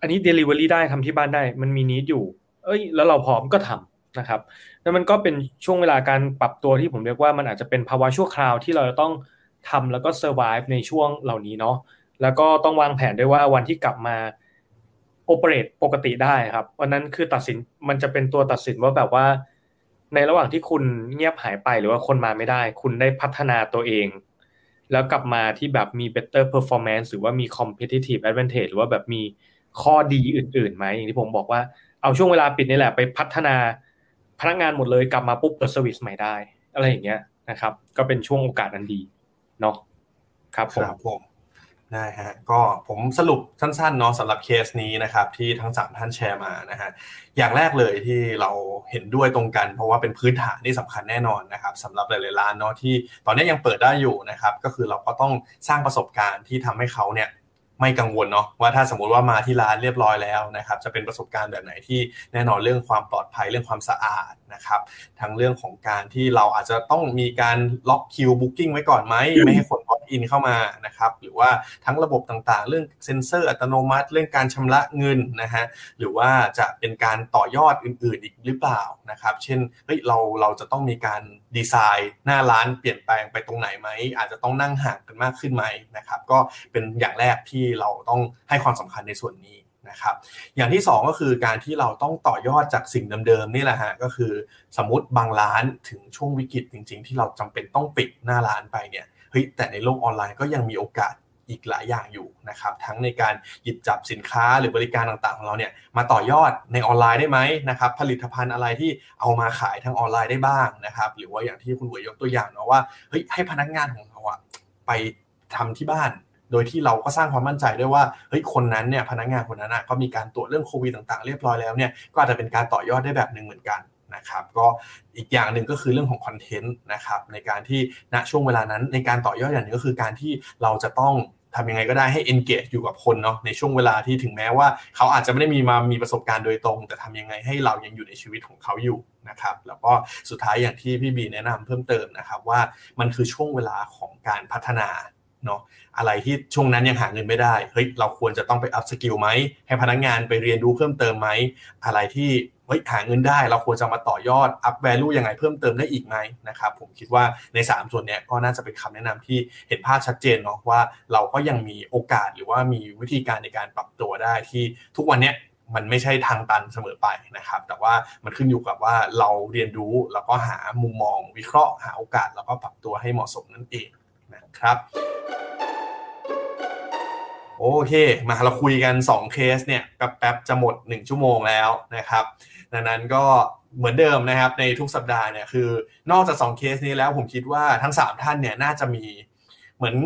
[SPEAKER 3] อันนี้ Delivery ได้ทำที่บ้านได้ มันมีนิดอยู่ เอ้ย แล้วเราพร้อมก็ทำ นะครับแล้วมันก็เป็นช่วงเวลาการปรับตัวที่ผมเรียกว่ามันอาจจะเป็นภาวะชั่วคราวที่เราจะต้องทำแล้วก็ survive ในช่วงเหล่านี้เนาะแล้วก็ต้องวางแผนด้วยว่าวันที่กลับมาโอเปเรตปกติได้ครับวันนั้นคือตัดสินมันจะเป็นตัวตัดสินว่าแบบว่า ในระหว่างที่คุณเงียบหายไปหรือว่าคนมาไม่ได้ คุณได้พัฒนาตัวเอง แล้วกลับมาที่แบบมี better performance หรือว่ามี competitive advantage หรือว่าแบบมีข้อดีอื่นๆไหมอย่างที่ผมบอกว่าเอาช่วงเวลาปิดนี่แหละไปพัฒนา พนักงานหมดเลยกลับมาปุ๊บเปิดสวิสใหม่ได้ อะไรอย่างเงี้ยนะครับ ก็เป็นช่วงโอกาสอันดีเนาะครับผม
[SPEAKER 1] ผมได้ฮะก็ผมสรุปสั้นๆเนาะสำหรับเคสนี้นะครับที่ทั้งสามท่านแชร์มานะฮะอย่างแรกเลยที่เราเห็นด้วยตรงกัน เพราะว่าเป็นพื้นฐานที่สำคัญแน่นอนนะครับสำหรับหลายๆร้านเนาะที่ตอนนี้ยังเปิดได้อยู่นะครับก็คือเราก็ต้องสร้างประสบการณ์ที่ทำให้เขาเนี่ย ไม่กังวลเนาะว่าถ้าสมมติว่ามาที่ร้านเรียบร้อยแล้วนะครับจะเป็นประสบการณ์แบบไหนที่แน่นอนเรื่องความปลอดภัยเรื่องความสะอาดนะครับทั้งเรื่องของการที่เราอาจจะต้องมีการล็อกคิว booking ไว้ก่อนไหมไม่ให้คน อินเข้ามานะครับหรือว่าทั้งระบบต่างๆ เรื่องเซ็นเซอร์อัตโนมัติ เรื่องการชำระเงินนะฮะหรือว่าจะเป็นการต่อยอดอื่นๆอีกหรือเปล่านะครับเช่นเฮ้ยเราเราจะต้องมีการดีไซน์หน้าร้านเปลี่ยนแปลงไปตรงไหนไหมอาจจะต้องนั่งห่างกันมากขึ้นไหมนะครับก็เป็นอย่างแรกที่เราต้องให้ความสำคัญในส่วนนี้นะครับอย่างที่ 2 ก็คือการที่เราต้องต่อยอดจากสิ่งเดิมๆนี่แหละฮะก็คือสมมติบางร้านถึงช่วงวิกฤตจริง ๆ ที่เราจำเป็นต้องปิดหน้าร้านไปเนี่ย เฮ้ยแต่ในโลกออนไลน์ก็ยังมีโอกาสอีกหลายอย่างอยู่นะครับทั้งในการหยิบจับสินค้าหรือบริการต่างๆของเราเนี่ยมาต่อยอดในออนไลน์ได้ไหมนะครับผลิตภัณฑ์อะไรที่เอามาขายทางออนไลน์ได้บ้างนะครับหรือว่าอย่างที่คุณเวยยกตัวอย่างเนาะว่าเฮ้ยให้พนักงานของเราอะไปทำที่บ้าน โดยที่เราก็สร้างความมั่นใจด้วยว่าเฮ้ยคนนั้นเนี่ยพนักงานคนนั้นก็มีการตรวจเรื่องโควิดต่างๆ เรียบร้อยแล้วเนี่ยก็อาจจะเป็นการต่อยอดได้แบบหนึ่งเหมือนกัน นะครับก็อีกอย่างหนึ่งก็คือเรื่องของคอนเทนต์นะครับในการที่ณช่วงเวลานั้น ในการต่อยอดอย่างนึงก็คือการที่เราจะต้องทำยังไงก็ได้ให้ engage อยู่กับคนเนาะในช่วงเวลาที่ถึงแม้ว่า เขาอาจจะไม่ได้มีมามีประสบการณ์โดยตรง แต่ทำยังไงให้เรายังอยู่ในชีวิตของเขาอยู่นะครับแล้วก็สุดท้ายอย่างที่พี่บีแนะนำเพิ่มเติมนะครับว่ามันคือช่วงเวลาของการพัฒนา เนาะอะไรที่ช่วงนั้นยังหาเงินไม่ได้เฮ้ยเราควรจะต้องไป upskill ไหมให้พนักงานไปเรียนรู้เพิ่มเติมไหมอะไรที่เฮ้ยหาเงินได้เราควรจะมาต่อยอด up value ยังไงเพิ่มเติมได้อีกไหมนะครับผมคิดว่าใน 3 ส่วนนี้ก็น่าจะเป็นคำแนะนำที่เห็นภาพชัดเจนเนาะว่าเราก็ยังมีโอกาสหรือว่ามีวิธีการในการปรับตัวได้ที่ทุกวันนี้มันไม่ใช่ทางตันเสมอไปนะครับ แต่ว่ามันขึ้นอยู่กับว่าเราเรียนรู้แล้วก็หามุมมองวิเคราะห์หาโอกาสแล้วก็ปรับตัวให้เหมาะสมนั่นเอง นะครับ โอเค มาเราคุยกัน 2 เคสเนี่ยแป๊บๆจะหมด 1 ชั่วโมงแล้วนะครับ ดังนั้นก็เหมือนเดิมนะครับในทุกสัปดาห์เนี่ยคือนอกจาก 2 เคสนี้แล้วผมคิดว่าทั้ง 3 ท่านเนี่ยน่าจะมีเหมือน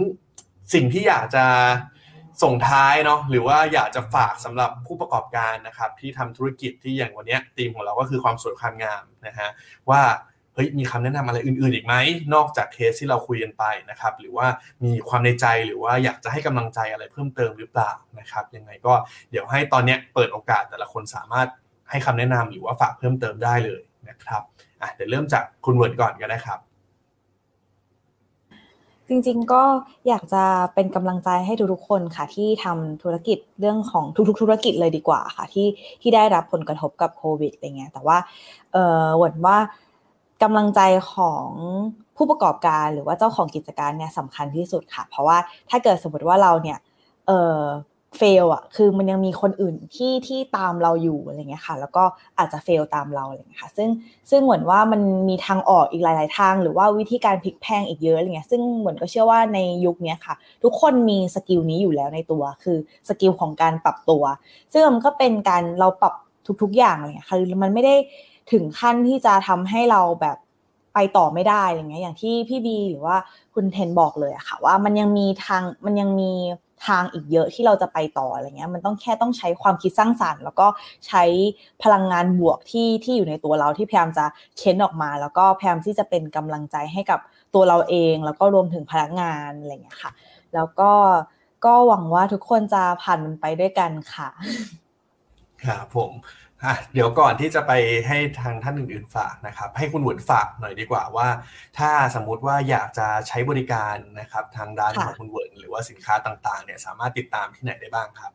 [SPEAKER 1] สิ่งที่อยากจะส่งท้ายเนาะหรือว่าอยากจะฝากสำหรับผู้ประกอบการนะครับที่ทำธุรกิจที่อย่างวันนี้ธีมของเราก็คือความสวยความงามนะฮะว่า เฮ้ยมีคำแนะนำอะไรอื่นๆอีกไหมนอกจากเคสที่เราคุยกันไปนะครับหรือว่ามีความในใจหรือว่าอยากจะให้กำลังใจอะไรเพิ่มเติมหรือเปล่านะครับยังไงก็เดี๋ยวให้ตอนนี้เปิดโอกาสแต่ละคนสามารถให้คำแนะนำหรือว่าฝากเพิ่มเติมได้เลยนะครับอะเดี๋ยวเริ่มจากคุณเวิร์ดก่อนก็ได้ครับ
[SPEAKER 2] จริงๆก็อยากจะเป็นกำลังใจให้ทุกๆคนค่ะ ที่ทำธุรกิจเรื่องของทุกๆ ธุรกิจเลยดีกว่าค่ะ ที่ที่ได้รับผลกระทบกับโควิดอะไรเงี้ยแต่ว่าเออหวนว่า กำลังใจของผู้ประกอบการหรือว่าเจ้าของกิจการเนี่ยสำคัญที่สุดค่ะ เพราะว่าถ้าเกิดสมมติว่าเราเนี่ยเออ fail อะคือมันยังมีคนอื่นที่ที่ตามเราอยู่อะไรเงี้ยค่ะ แล้วก็อาจจะ fail ตามเราอะไรเงี้ยค่ะ ซึ่งซึ่งเหมือนว่ามันมีทางออกอีกหลาย ๆ ทาง หรือว่าวิธีการพลิกแพลงอีกเยอะอะไรเงี้ยซึ่งเหมือนก็เชื่อว่าในยุคนี้ค่ะ ทุกคนมี skill นี้อยู่แล้วในตัว คือskill ของการปรับตัว ซึ่งมันก็เป็นการเราปรับทุก ๆ อย่างเลยค่ะคือมันไม่ได้ ถึงขั้นที่จะทำให้เราแบบไปต่อไม่ได้อะไรเงี้ยอย่างที่พี่บีหรือว่าคุณเทนบอกเลยอะค่ะ ว่ามันยังมีทางมันยังมีทางอีกเยอะที่เราจะไปต่ออะไรเงี้ย มันต้องแค่ต้องใช้ความคิดสร้างสรรค์ แล้วก็ใช้พลังงานบวกที่ที่อยู่ในตัวเราที่พยายามจะเค้นออกมา แล้วก็พยายามที่จะเป็นกำลังใจให้กับตัวเราเอง แล้วก็รวมถึงพนักงานอะไรเงี้ยค่ะ แล้วก็ก็หวังว่าทุกคนจะผ่านมันไปด้วยกันค่ะ
[SPEAKER 1] ครับผม อะเดี๋ยวก่อนที่จะไปให้ทางท่านอื่นๆฝากนะครับ ให้คุณหวนฝากหน่อยดีกว่าว่า ถ้าสมมุติว่าอยากจะใช้บริการนะครับทางด้านของคุณหวนหรือว่าสินค้าต่างๆเนี่ยสามารถติดตามที่ไหนได้บ้างครับ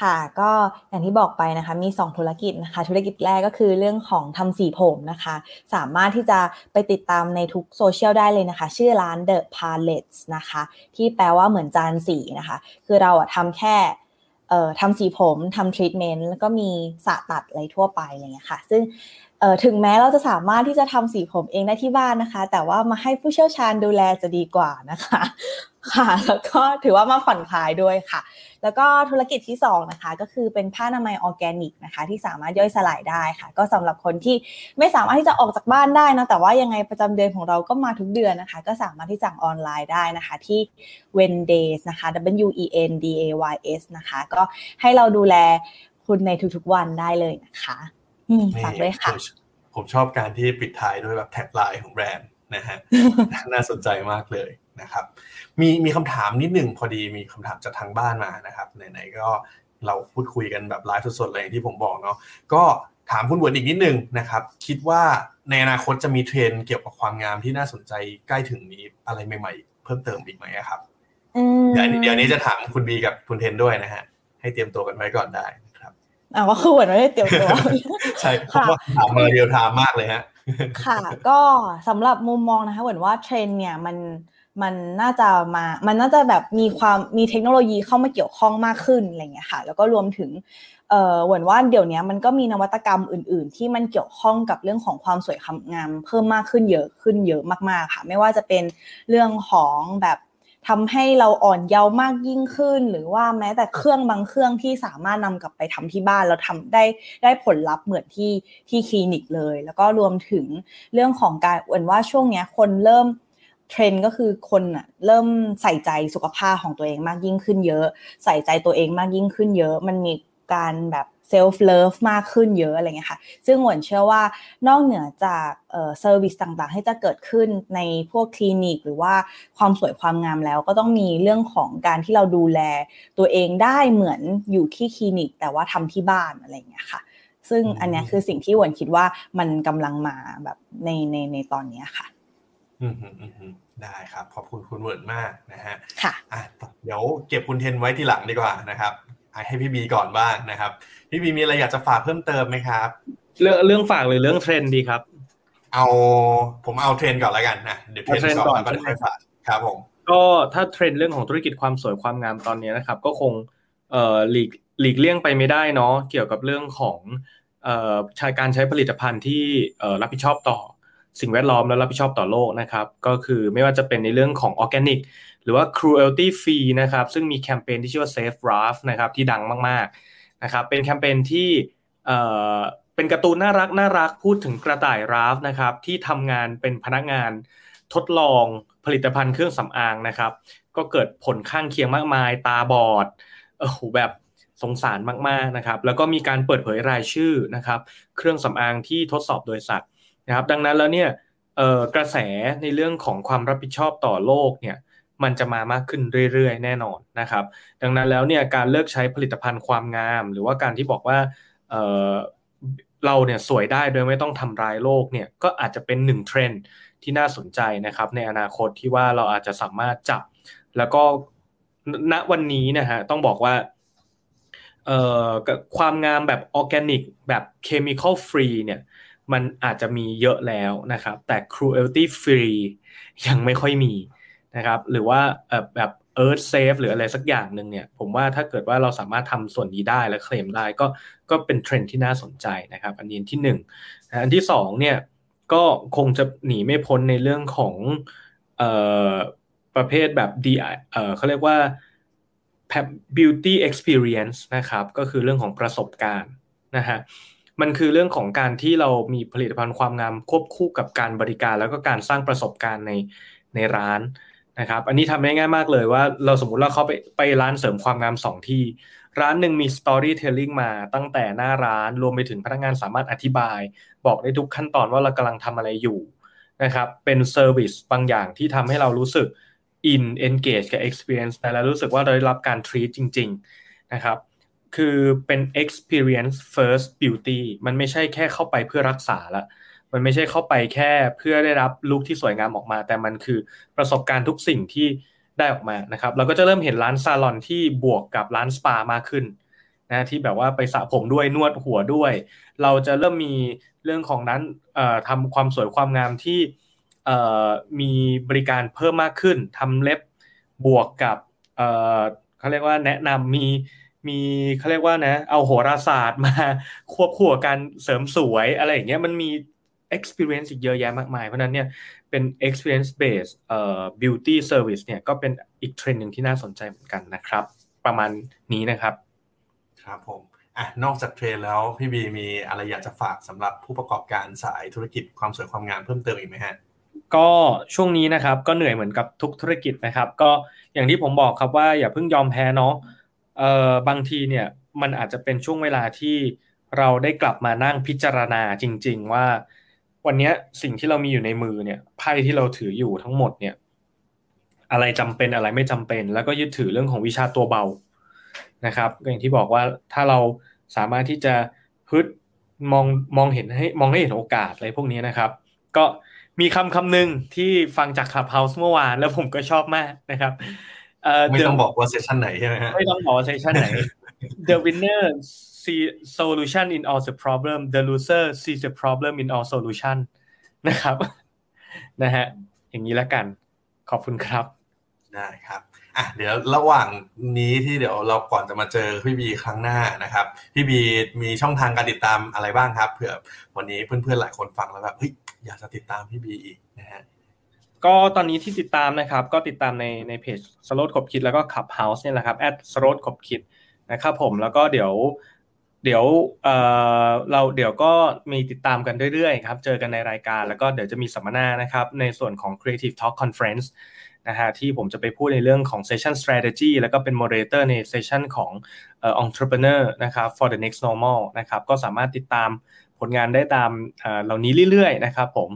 [SPEAKER 2] ค่ะ ก็อย่างที่บอกไปนะคะมี 2 ธุรกิจนะคะ ธุรกิจแรกก็คือเรื่องของทำสีผมนะคะ สามารถที่จะไปติดตามในทุกโซเชียลได้เลยนะคะ ชื่อร้าน The Palettes นะคะ ที่แปลว่าเหมือนจานสีนะคะ คือเราอะทำแค่เอ่อ ทำสีผมทำทรีทเมนต์แล้วก็มีสระตัดอะไรทั่วไปอะไรเงี้ยค่ะ ซึ่ง ถึงแม้เราจะสามารถที่จะทำสีผมเองได้ที่บ้านนะคะ แต่ว่ามาให้ผู้เชี่ยวชาญดูแลจะดีกว่านะคะ ค่ะ แล้วก็ถือว่ามาผ่อนคลายด้วยค่ะ แล้วก็ธุรกิจที่ 2 นะคะ ก็คือเป็นผ้าอนามัยออร์แกนิกนะคะ ที่สามารถย่อยสลายได้ค่ะ ก็สำหรับคนที่ไม่สามารถที่จะออกจากบ้านได้นะแต่ว่ายังไงประจำเดือนของเราก็มาทุกเดือนนะคะ ก็สามารถที่สั่งออนไลน์ได้นะคะที่ Wendays นะคะ W E N D A Y S นะคะ ก็ให้เราดูแลคุณในทุกๆวันได้เลยนะคะ ฝากด้วยค่ะ
[SPEAKER 1] ผมผมชอบการที่ปิดท้ายด้วยแบบแท็กไลน์ของแบรนด์นะฮะ น่าสนใจมากเลยนะครับ มีมีคำถามนิดหนึ่งพอดีมีคำถามจากทางบ้านมานะครับไหนๆก็เราพูดคุยกันแบบไลฟ์สดๆเลยอย่างที่ผมบอกเนาะก็ถามคุณเวิร์ดอีกนิดนึงนะครับ คิดว่าในอนาคตจะมีเทรนด์เกี่ยวกับความงามที่น่าสนใจใกล้ถึงนี้อะไรใหม่ ๆ เพิ่มเติมอีกไหมครับ
[SPEAKER 2] อืม
[SPEAKER 1] เดี๋ยวเดี๋ยวนี้จะถามคุณบีกับคุณเทนด้วยนะฮะ ให้เตรียมตัวกันไว้ก่อนได้นะครับ
[SPEAKER 2] อ่าก็คือเหมือนไม่ได้เตรียมตัว
[SPEAKER 1] ใช่เพราะว่าถามมา real time มากเลยฮะ
[SPEAKER 2] ค่ะ ก็สำหรับมุมมองนะคะเหมือนว่าเทรนด์เนี่ยมันมันน่าจะมา มันน่าจะแบบมีความมีเทคโนโลยีเข้ามาเกี่ยวข้องมากขึ้นอะไรเงี้ยค่ะ แล้วก็รวมถึง เอ่อเหมือนว่าเดี๋ยวนี้มันก็มีนวัตกรรมอื่น ๆ ที่มันเกี่ยวข้องกับเรื่องของความสวยความงามเพิ่มมากขึ้นเยอะขึ้นเยอะมากๆค่ะ ไม่ว่าจะเป็นเรื่องของแบบ ทำให้เราอ่อนเยาว์มากยิ่งขึ้น หรือว่าแม้แต่เครื่องบางเครื่องที่สามารถนำกลับไปทำที่บ้านแล้วทำได้ได้ผลลัพธ์เหมือนที่ที่คลินิกเลย แล้วก็รวมถึงเรื่องของการเหมือนว่าช่วงเนี้ยคนเริ่มเทรนด์ก็คือคนอะเริ่มใส่ใจสุขภาพของตัวเองมากยิ่งขึ้นเยอะ ใส่ใจตัวเองมากยิ่งขึ้นเยอะ มันมีการแบบ self love มากขึ้นเยอะอะไรเงี้ยค่ะ ซึ่งหวนเชื่อว่านอกเหนือจากเอ่อ service ต่างๆ ให้จะเกิดขึ้นในพวกคลินิก หรือว่าความสวยความงามแล้วก็ต้องมีเรื่องของการที่เราดูแลตัวเองได้เหมือนอยู่ที่คลินิก แต่ว่าทำที่บ้านอะไรเงี้ยค่ะ ซึ่งอันเนี้ยคือสิ่งที่หวนคิดว่ามันกำลังมาแบบในในในตอนเนี้ยค่ะ
[SPEAKER 1] อืมอืมอืมอืมได้ครับ ขอบคุณคุณเวิร์ดมากนะฮะ
[SPEAKER 2] ค่ะ
[SPEAKER 1] อะเดี๋ยวเก็บคุณเทนไว้ทีหลังดีกว่านะครับอะให้พี่บีก่อนบ้างนะครับ พี่บีมีอะไรอยากจะฝากเพิ่มเติมไหมครับ
[SPEAKER 3] เรื่องเรื่องฝากหรือเรื่องเทรนด์ดีครับ
[SPEAKER 1] เอาผมเอาเทรนด์ก่อนแล้วกันนะเดี๋ยวเทรนด์
[SPEAKER 3] เอาเทรนด์
[SPEAKER 1] ก่อน
[SPEAKER 3] ก่อน
[SPEAKER 1] แล้วก็เดี๋ยวค่อยฝากครับผม
[SPEAKER 3] ก็ถ้าเทรนด์เรื่องของธุรกิจความสวยความงามตอนนี้นะครับ ก็คงเอ่อหลีกหลีกเลี่ยงไปไม่ได้เนาะเกี่ยวกับเรื่องของเอ่อใช้การใช้ผลิตภัณฑ์ที่เอ่อรับผิดชอบต่อสิ่งแวดล้อมและรับผิดชอบต่อโลกนะครับ ก็คือไม่ว่าจะเป็นในเรื่องของออร์แกนิกหรือว่า cruelty free นะครับ ซึ่งมีแคมเปญที่ชื่อว่า safe raft นะครับที่ดังมากๆ นะครับเป็นแคมเปญที่เอ่อเป็นการ์ตูนน่ารักน่ารักพูดถึงกระต่ายราฟนะครับที่ทำงานเป็นพนักงานทดลองผลิตภัณฑ์เครื่องสำอางนะครับ ก็เกิดผลข้างเคียงมากมาย ตาบอดโอ้โหแบบสงสารมากๆนะครับแล้วก็มีการเปิดเผยรายชื่อนะครับเครื่องสำอางที่ทดสอบโดยสัตว์นะครับดังนั้นแล้วเนี่ยกระแสในเรื่องของความรับผิดชอบต่อโลกเนี่ย มันจะมามากขึ้นเรื่อยๆ แน่นอนนะครับ ดังนั้นแล้วเนี่ยการเลิกใช้ผลิตภัณฑ์ความงาม หรือว่าการที่บอกว่าเเราเนี่ยสวยได้โดยไม่ต้องทำร้ายโลกเนี่ยก็อาจจะเป็นหนึ่งเทรนด์ที่น่าสนใจนะครับในอนาคตที่ว่าเราอาจจะสามารถจับ แล้วก็ณวันนี้นะฮะต้องบอกว่าความงามแบบออร์แกนิกแบบเคมีคอลฟรีเนี่ยมันอาจจะมีเยอะแล้วนะครับแต่ cruelty free ยังไม่ค่อยมี นะครับหรือว่าแบบ earth safe หรืออะไรสักอย่างหนึ่งเนี่ยผมว่าถ้าเกิดว่าเราสามารถทำส่วนนี้ได้และเคลมได้ก็ก็เป็นเทรนด์ที่น่าสนใจนะครับ อันนี้ที่หนึ่งอันที่สองเนี่ยก็คงจะหนีไม่พ้นในเรื่องของออประเภทแบบ DI เอ่อเขาเรียกว่า beauty experience นะครับก็คือเรื่องของประสบการณ์นะฮะมันคือเรื่องของการที่เรามีผลิตภัณฑ์ความงามควบคู่กับการบริการ แล้วก็การสร้างประสบการณ์ในในร้าน นะครับ อันนี้ทำได้ง่ายมากเลยว่าเราสมมติเราเข้าไปไปร้านเสริมความงามสองที่ ร้านหนึ่งมี storytelling มาตั้งแต่หน้าร้านรวมไปถึงพนักงานสามารถอธิบาย บอกได้ทุกขั้นตอนว่าเรากำลังทำอะไรอยู่นะครับเป็นเซอร์วิสบางอย่างที่ทำให้เรารู้สึก in engage กับ experience แล้วรู้สึกว่าเราได้รับการ treat จริง ๆ นะครับ คือเป็น experience first beauty มันไม่ใช่แค่เข้าไปเพื่อรักษาละ มันไม่ใช่เข้าไปแค่เพื่อได้รับลุคที่สวยงามออกมา แต่มันคือประสบการณ์ทุกสิ่งที่ได้ออกมานะครับเราก็จะเริ่มเห็นร้านซาลอนที่บวกกับร้านสปามากขึ้นนะที่แบบว่าไปสระผมด้วยนวดหัวด้วย เราจะเริ่มมีเรื่องของนั้นทำความสวยความงามที่มีบริการเพิ่มมากขึ้นทำเล็บบวกกับเขาเรียกว่าแนะนำมีมีเขาเรียกว่านะเอาโหราศาสตร์มาควบคู่กับการเสริมสวยอะไรอย่างเงี้ยมันมี experience อีกเยอะแยะมากมาย เพราะนั้นเนี่ยเป็น experience based เอ่อ beauty service เนี่ยก็เป็นอีกเทรนด์หนึ่งที่น่าสนใจเหมือนกันนะครับ ประมาณนี้นะครับ
[SPEAKER 1] ครับผมอะนอกจากเทรนแล้วพี่บีมีอะไรอยากจะฝากสำหรับผู้ประกอบการสายธุรกิจความสวยความงามเพิ่มเติมอีกไหมฮะ
[SPEAKER 3] ก็ช่วงนี้นะครับก็เหนื่อยเหมือนกับทุกธุรกิจนะครับ ก็อย่างที่ผมบอกครับว่าอย่าเพิ่งยอมแพ้เนาะเอ่อบางทีเนี่ยมันอาจจะเป็นช่วงเวลาที่เราได้กลับมานั่งพิจารณาจริง ๆ ว่า วันนี้สิ่งที่เรามีอยู่ในมือเนี่ยไพ่ที่เราถืออยู่ทั้งหมดเนี่ย อะไรจำเป็นอะไรไม่จำเป็น แล้วก็ยึดถือเรื่องของวิชาตัวเบานะครับก็อย่างที่บอกว่าถ้าเราสามารถที่จะฮึดมองมองเห็นให้มองให้เห็นโอกาสอะไรพวกนี้นะครับ ก็มีคำคำหนึ่งที่ฟังจากคลับเฮาส์เมื่อวานแล้วผมก็ชอบมากนะครับ
[SPEAKER 1] ไม่ต้องบอกว่าเซสชันไหนใช่ไหม
[SPEAKER 3] ไม่ต้องบอกเซสชันไหน The winner see solution in all the problem the loser sees the problem in all solution นะครับนะฮะอย่างนี้แล้วกันขอบคุณครับ
[SPEAKER 1] ได้ครับอะเดี๋ยวระหว่างนี้ที่เดี๋ยวเราก่อนจะมาเจอพี่บีครั้งหน้านะครับพี่บีมีช่องทางการติดตามอะไรบ้างครับเผื่อวันนี้เพื่อนๆหลายคนฟังแล้วแบบเฮ้ยอยากจะติดตามพี่บีอีกนะฮะ
[SPEAKER 3] ก็ตอนนี้ที่ติดตามนะครับ ก็ติดตามในในเพจสาโรจน์ขบคิดแล้วก็ Clubhouse เนี่ยแหละครับแอดสาโรจน์ขบคิดนะครับผมแล้วก็เดี๋ยว เดี๋ยวเอ่อเราเดี๋ยวก็มีติดตามกันเรื่อยๆครับ เจอกันในรายการแล้วก็เดี๋ยวจะมีสัมมนานะครับ ในส่วนของ Creative Talk Conference นะฮะที่ผมจะไปพูดในเรื่องของ Session Strategy แล้วก็เป็น Moderator ใน Session ของเอ่อ Entrepreneur นะครับ for the next normal นะครับ ก็สามารถติดตามผลงานได้ตามเหล่านี้เรื่อยๆ นะครับผม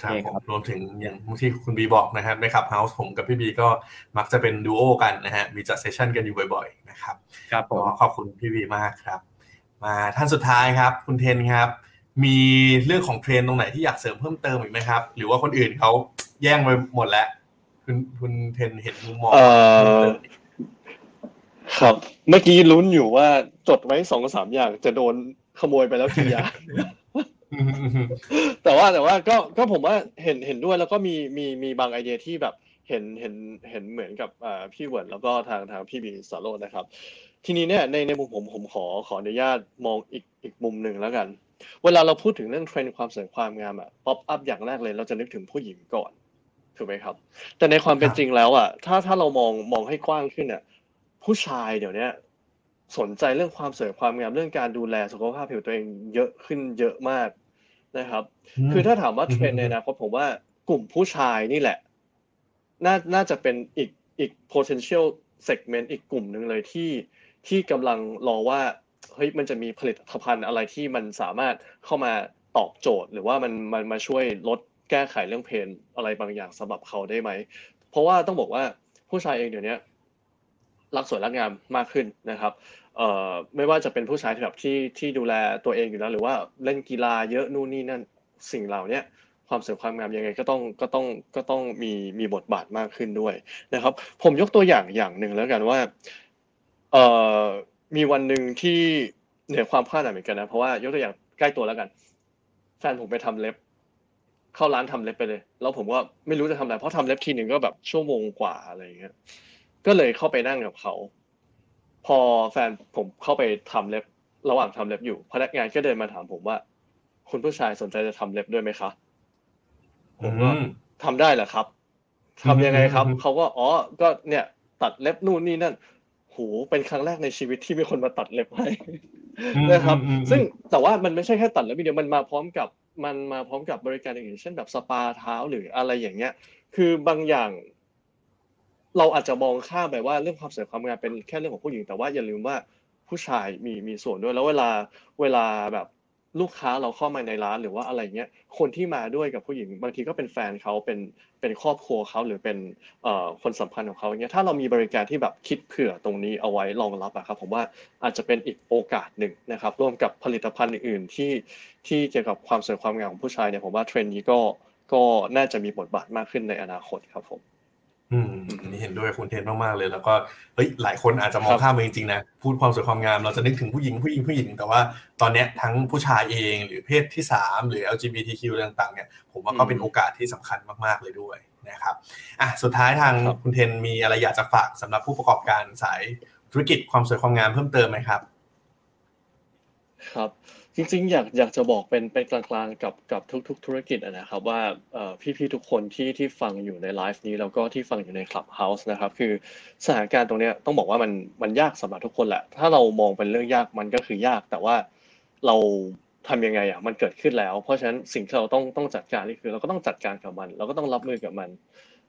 [SPEAKER 1] ครับรวมถึงอย่างที่คุณบีบอกนะครับในขับเฮาส์ผมกับพี่บีก็มักจะเป็นดูโอกันนะฮะมีจัดเซสชันกันอยู่บ่อยๆนะครับ
[SPEAKER 3] ครับผม
[SPEAKER 1] ขอบคุณพี่บีมากครับ มาท่านสุดท้ายครับ คุณเทนครับ มีเรื่องของเทรนตรงไหนที่อยากเสริมเพิ่มเติมอีกไหมครับ หรือว่าคนอื่นเขาแย่งไปหมดแล้ว คุณคุณเทนเห็นมุมมอง
[SPEAKER 4] ครับ เมื่อกี้ลุ้นอยู่ว่าจดไว้สองสามอย่างจะโดนขโมยไปแล้วกี่อย่าง แต่ว่าแต่ว่าก็ก็ผมว่าเห็นเห็นด้วยแล้วก็มีมีมีบางไอเดียที่แบบเห็นเห็นเห็นเหมือนกับพี่เวิร์ดแล้วก็ทางทางพี่บีสาโรจน์นะครับ ทีนี้เนี่ยในในมุมผมผมขอขออนุญาตมองอีกอีกมุมหนึ่งแล้วกัน เวลาเราพูดถึงเรื่องเทรนด์ความสวยความงามอะ pop up อย่างแรกเลย เราจะนึกถึงผู้หญิงก่อนถูกไหมครับ แต่ในความเป็นจริงแล้วอะถ้าถ้าเรามองมองให้กว้างขึ้นเนี่ยผู้ชายเดี๋ยวนี้สนใจเรื่องความสวยความงามเรื่องการดูแลสุขภาพผิวตัวเองเยอะขึ้นเยอะมาก นะครับ คือถ้าถามว่าเทรนด์ในอนาคตผมว่ากลุ่มผู้ชายนี่แหละ น่าน่าจะเป็นอีกอีก potential segment อีกกลุ่มหนึ่งเลยที่ที่กำลังรอว่าเฮ้ยมันจะมีผลิตภัณฑ์อะไรที่มันสามารถเข้ามาตอบโจทย์ หรือว่ามันมันมาช่วยลดแก้ไขเรื่องเพนอะไรบางอย่างสำหรับเขาได้ไหม เพราะว่าต้องบอกว่าผู้ชายเองเดี๋ยวนี้ รักสวยรักงามมากขึ้นนะครับเอ่อไม่ว่าจะเป็นผู้ชายที่แบบที่ที่ดูแลตัวเองอยู่แล้วหรือว่าเล่นกีฬาเยอะนู่นนี่นั่นสิ่งเหล่านี้ความสวยความงามยังไงก็ต้องก็ต้องก็ต้องมีมีบทบาทมากขึ้นด้วยนะครับ ผมยกตัวอย่างอย่างหนึ่งแล้วกันว่าเอ่อมีวันหนึ่งที่เหนือความคาดหมายเหมือนกันนะเพราะว่ายกตัวอย่างใกล้ตัวแล้วกัน แฟนผมไปทำเล็บ เข้าร้านทำเล็บไปเลย แล้วผมว่าไม่รู้จะทำอะไรเพราะทำเล็บทีหนึ่งก็แบบชั่วโมงกว่าอะไรอย่างเงี้ย ก็เลยเข้าไปนั่งกับเขา พอแฟนผมเข้าไปทำเล็บ ระหว่างทำเล็บอยู่ พนักงานก็เดินมาถามผมว่า คุณผู้ชายสนใจจะทำเล็บด้วยไหมคะผมก็ทำได้เหรอครับทำยังไงครับ เขาก็อ๋อ ก็เนี่ย ตัดเล็บนู่นนี่นั่นโหเป็นครั้งแรกในชีวิตที่มีคนมาตัดเล็บให้นะครับ ซึ่งแต่ว่ามันไม่ใช่แค่ตัดเล็บเดียวมันมาพร้อมกับมันมาพร้อมกับบริการอื่นเช่นแบบสปาเท้าหรืออะไรอย่างเงี้ย คือบางอย่าง เราอาจจะมองข้ามไปว่าเรื่องความสวยความงามเป็นแค่เรื่องของผู้หญิง แต่ว่าอย่าลืมว่าผู้ชายมีมีส่วนด้วยแล้วเวลาเวลาแบบลูกค้าเราเข้ามาในร้านหรือว่าอะไรเงี้ยคนที่มาด้วยกับผู้หญิง บางทีก็เป็นแฟนเขาเป็นเป็นครอบครัวเขาหรือเป็นเอ่อคนสัมพันธ์ของเขาเงี้ยถ้าเรามีบริการที่แบบคิดเผื่อตรงนี้เอาไว้รองรับอะครับผมว่าอาจจะเป็นอีกโอกาสหนึ่งนะครับร่วมกับผลิตภัณฑ์อื่น ๆ ที่ที่เกี่ยวกับความสวยความงามของผู้ชายเนี่ยผมว่าเทรนด์นี้ก็ก็น่าจะมีบทบาทมากขึ้นในอนาคตครับผม
[SPEAKER 1] อืมอันนี้เห็นด้วยคุณเทนมากๆเลย แล้วก็เฮ้ยหลายคนอาจจะมองข้ามไปจริงๆนะพูดความสวยความงามเราจะนึกถึงผู้หญิงผู้หญิงผู้หญิง แต่ว่าตอนเนี้ยทั้งผู้ชายเองหรือเพศที่สามหรือ LGBTQ ต่างๆเนี่ยผมว่าก็เป็นโอกาสที่สำคัญมากๆเลยด้วยนะครับอะสุดท้ายทางคุณเทนมีอะไรอยากจะฝากสำหรับผู้ประกอบการสายธุรกิจความสวยความงามเพิ่มเติมไหมครับ
[SPEAKER 4] ครับ จริงๆ อยากอยากจะบอกเป็นเป็นกลางๆกับกับทุก ๆ ธุรกิจนะครับว่าพี่ๆทุกคนที่ที่ฟังอยู่ในไลฟ์นี้แล้วก็ที่ฟังอยู่ในคลับเฮาส์นะครับคือสถานการณ์ตรงนี้ต้องบอกว่ามันมันยากสำหรับทุกคนแหละ ถ้าเรามองเป็นเรื่องยากมันก็คือยาก แต่ว่าเราทำยังไงอะมันเกิดขึ้นแล้ว เพราะฉะนั้นสิ่งที่เราต้องต้องจัดการนี่คือเราก็ต้องจัดการกับมัน เราก็ต้องรับมือกับมัน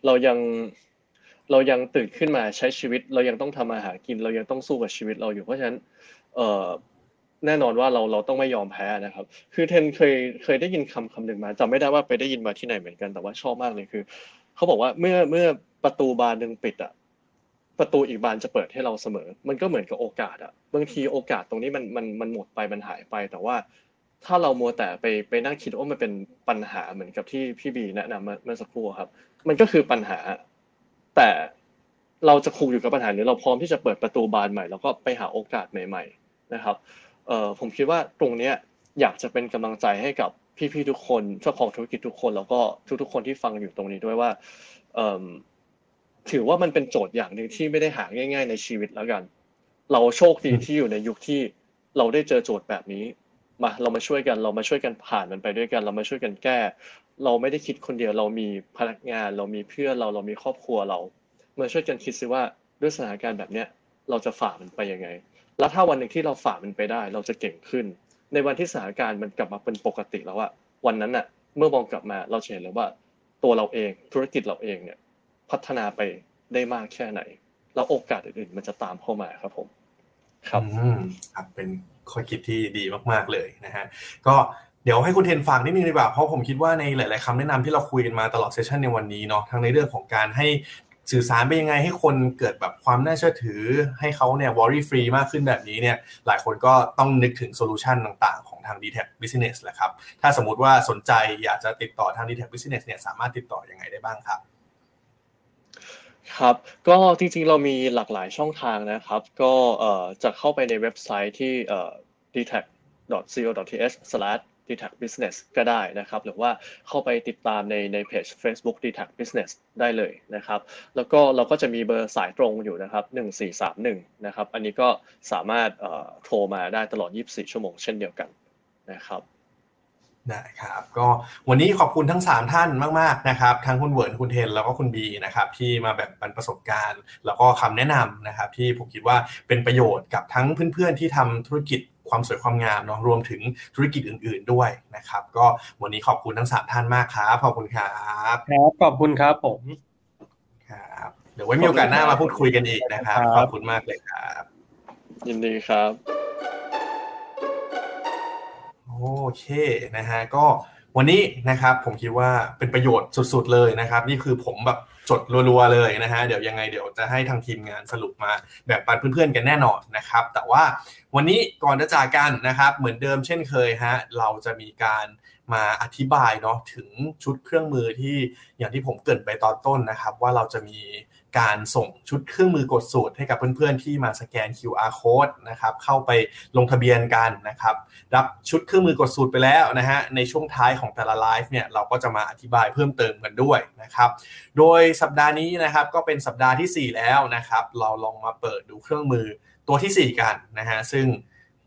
[SPEAKER 4] เรายังเรายังตื่นขึ้นมาใช้ชีวิต เรายังต้องทำอาหารกิน เรายังต้องสู้กับชีวิตเราอยู่เพราะฉะนั้นเอ่อ แน่นอนว่าเราเราต้องไม่ยอมแพ้นะครับ คือเทนเคยเคยได้ยินคำคำหนึ่งมาจำไม่ได้ว่าไปได้ยินมาที่ไหนเหมือนกันแต่ว่าชอบมากเลยคือเขาบอกว่าเมื่อเมื่อประตูบานหนึ่งปิดอะประตูอีกบานจะเปิดให้เราเสมอ มันก็เหมือนกับโอกาสอะบางทีโอกาสตรงนี้มันมันมันหมดไปมันหายไป แต่ว่าถ้าเรามัวแต่ไปไปนั่งคิดว่ามันเป็นปัญหาเหมือนกับที่พี่บีแนะนำเมื่อสักครู่ครับ มันก็คือปัญหา แต่เราจะคุกอยู่กับปัญหาหรือเราพร้อมที่จะเปิดประตูบานใหม่ แล้วก็ไปหาโอกาสใหม่ ๆ นะครับ เอ่อผมคิดว่าตรงเนี้ยอยากจะเป็นกำลังใจให้กับพี่ๆทุกคนเจ้าของธุรกิจทุกคน แล้วก็ทุกๆคนที่ฟังอยู่ตรงนี้ด้วยว่าเอ่อถือว่ามันเป็นโจทย์อย่างหนึ่งที่ไม่ได้หาง่าย ๆ ในชีวิตแล้วกัน เราโชคดีที่อยู่ในยุคที่เราได้เจอโจทย์แบบนี้มาเรามาช่วยกันเรามาช่วยกันผ่านมันไปด้วยกัน เรามาช่วยกันแก้ เราไม่ได้คิดคนเดียวเรามีพนักงาน เรามีเพื่อนเราเรามีครอบครัวเรา มาช่วยกันคิดซิว่าด้วยสถานการณ์แบบเนี้ยเราจะฝ่ามันไปยังไง แล้วถ้าวันหนึ่งที่เราฝ่ามันไปได้ เราจะเก่งขึ้น ในวันที่สถานการณ์มันกลับมาเป็นปกติแล้วอะวันนั้นอะเมื่อมองกลับมาเราเห็นเลยว่า ตัวเราเองธุรกิจเราเองเนี่ย พัฒนาไปได้มากแค่ไหน แล้วโอกาสอื่นๆ มันจะตามเข้ามาครับผม
[SPEAKER 1] ครับครับเป็นข้อคิดที่ดีมากๆเลยนะฮะก็เดี๋ยวให้คุณเทนฟังนิดนึงดีกว่าเพราะผมคิดว่าในหลาย ๆคำแนะนำที่เราคุยกันมาตลอด session ในวันนี้เนาะทั้งในเรื่องของการให้ สื่อสารไปยังไงให้คนเกิดแบบความน่าเชื่อถือ ให้เขาเนี่ย worry free มากขึ้นแบบนี้เนี่ยหลายคนก็ต้องนึกถึง solution ต่างๆ ของทาง dtac Business แหละครับ ถ้าสมมติว่าสนใจอยากจะติดต่อทาง dtac Business เนี่ยสามารถติดต่ออยังไงได้บ้างครับ
[SPEAKER 4] ครับ ก็จริงๆ เรามีหลากหลายช่องทางนะครับ ก็จะเข้าไปในเว็บไซต์ที่ dtac.co.th d t a c Business ก็ได้นะครับ หรือว่าเข้าไปติดตามในในเพจ Facebook d t a c Business ได้เลยนะครับ แล้วก็เราก็จะมีเบอร์สายตรงอยู่นะครับ 1431 นะครับ อันนี้ก็สามารถโทรมาได้ตลอด 24 ชั่วโมงเช่นเดียวกันนะครับ
[SPEAKER 1] ได้ครับก็วันนี้ขอบคุณทั้ง 3 ท่านมากๆนะครับทั้งคุณเวิร์นคุณเทนแล้วก็คุณบีนะครับที่มาแบ่งปันประสบการณ์ แล้วก็คำแนะนำนะครับที่ผมคิดว่าเป็นประโยชน์กับทั้งเพื่อนๆที่ทำธุรกิจ ความสวยความงามเนาะรวมถึงธุรกิจอื่น ๆด้วยนะครับ ก็วันนี้ขอบคุณทั้งสามท่านมากครับขอบคุณครับ
[SPEAKER 3] ครับขอบคุณครับผม
[SPEAKER 1] ครับเดี๋ยวไว้มีโอกาสหน้ามาพูดคุยกันอีกนะครับ ขอบคุณมากเลยครับ
[SPEAKER 4] ยินดีครับ
[SPEAKER 1] โอเคนะฮะก็วันนี้นะครับผมคิดว่าเป็นประโยชน์สุด ๆ เลยนะครับ นี่คือผมแบบ สดรัวๆเลยนะฮะเดี๋ยวยังไงเดี๋ยวจะให้ทางทีมงานสรุปมาแบบปันเพื่อนๆกันแน่นอนนะครับแต่ว่าวันนี้ก่อนจะจากกันนะครับเหมือนเดิมเช่นเคยฮะเราจะมีการมาอธิบายเนาะถึงชุดเครื่องมือที่อย่างที่ผมเกิดไปตอนต้นนะครับ ว่าเราจะมี การส่งชุดเครื่องมือกดสูตรให้กับเพื่อนๆที่มาสแกน QR code นะครับเข้าไปลงทะเบียนกันนะครับรับชุดเครื่องมือกดสูตรไปแล้วนะฮะในช่วงท้ายของแต่ละไลฟ์เนี่ยเราก็จะมาอธิบายเพิ่มเติมกันด้วยนะครับโดยสัปดาห์นี้นะครับก็เป็นสัปดาห์ที่ 4 แล้วนะครับเราลองมาเปิดดูเครื่องมือตัวที่ 4 กันนะฮะซึ่ง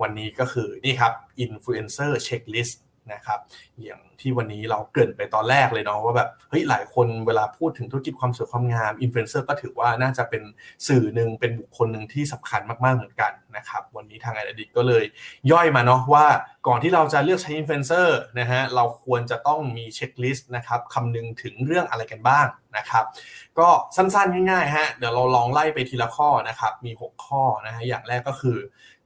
[SPEAKER 1] วันนี้ก็คือนี่ครับ Influencer Checklist นะครับอย่างที่วันนี้เราเกริ่นไปตอนแรกเลยเนาะว่าแบบเฮ้ยหลายคนเวลาพูดถึงธุรกิจความสวยความงามอินฟลูเอนเซอร์ก็ถือว่าน่าจะเป็นสื่อหนึ่งเป็นบุคคลหนึ่งที่สำคัญมากๆเหมือนกันนะครับวันนี้ทางไอเด i ก็เลยย่อยมาเนาะว่าก่อนที่เราจะเลือกใช้อินฟลูเอนเซอร์นะฮะเราควรจะต้องมี checklist นะครับคำนึงถึงเรื่องอะไรกันบ้างนะครับก็สั้นๆง่ายๆฮะเดี๋ยวเราลองไล่ไปทีละข้อนะครับมี 6 ข้อนะฮะอย่างแรกก็คือ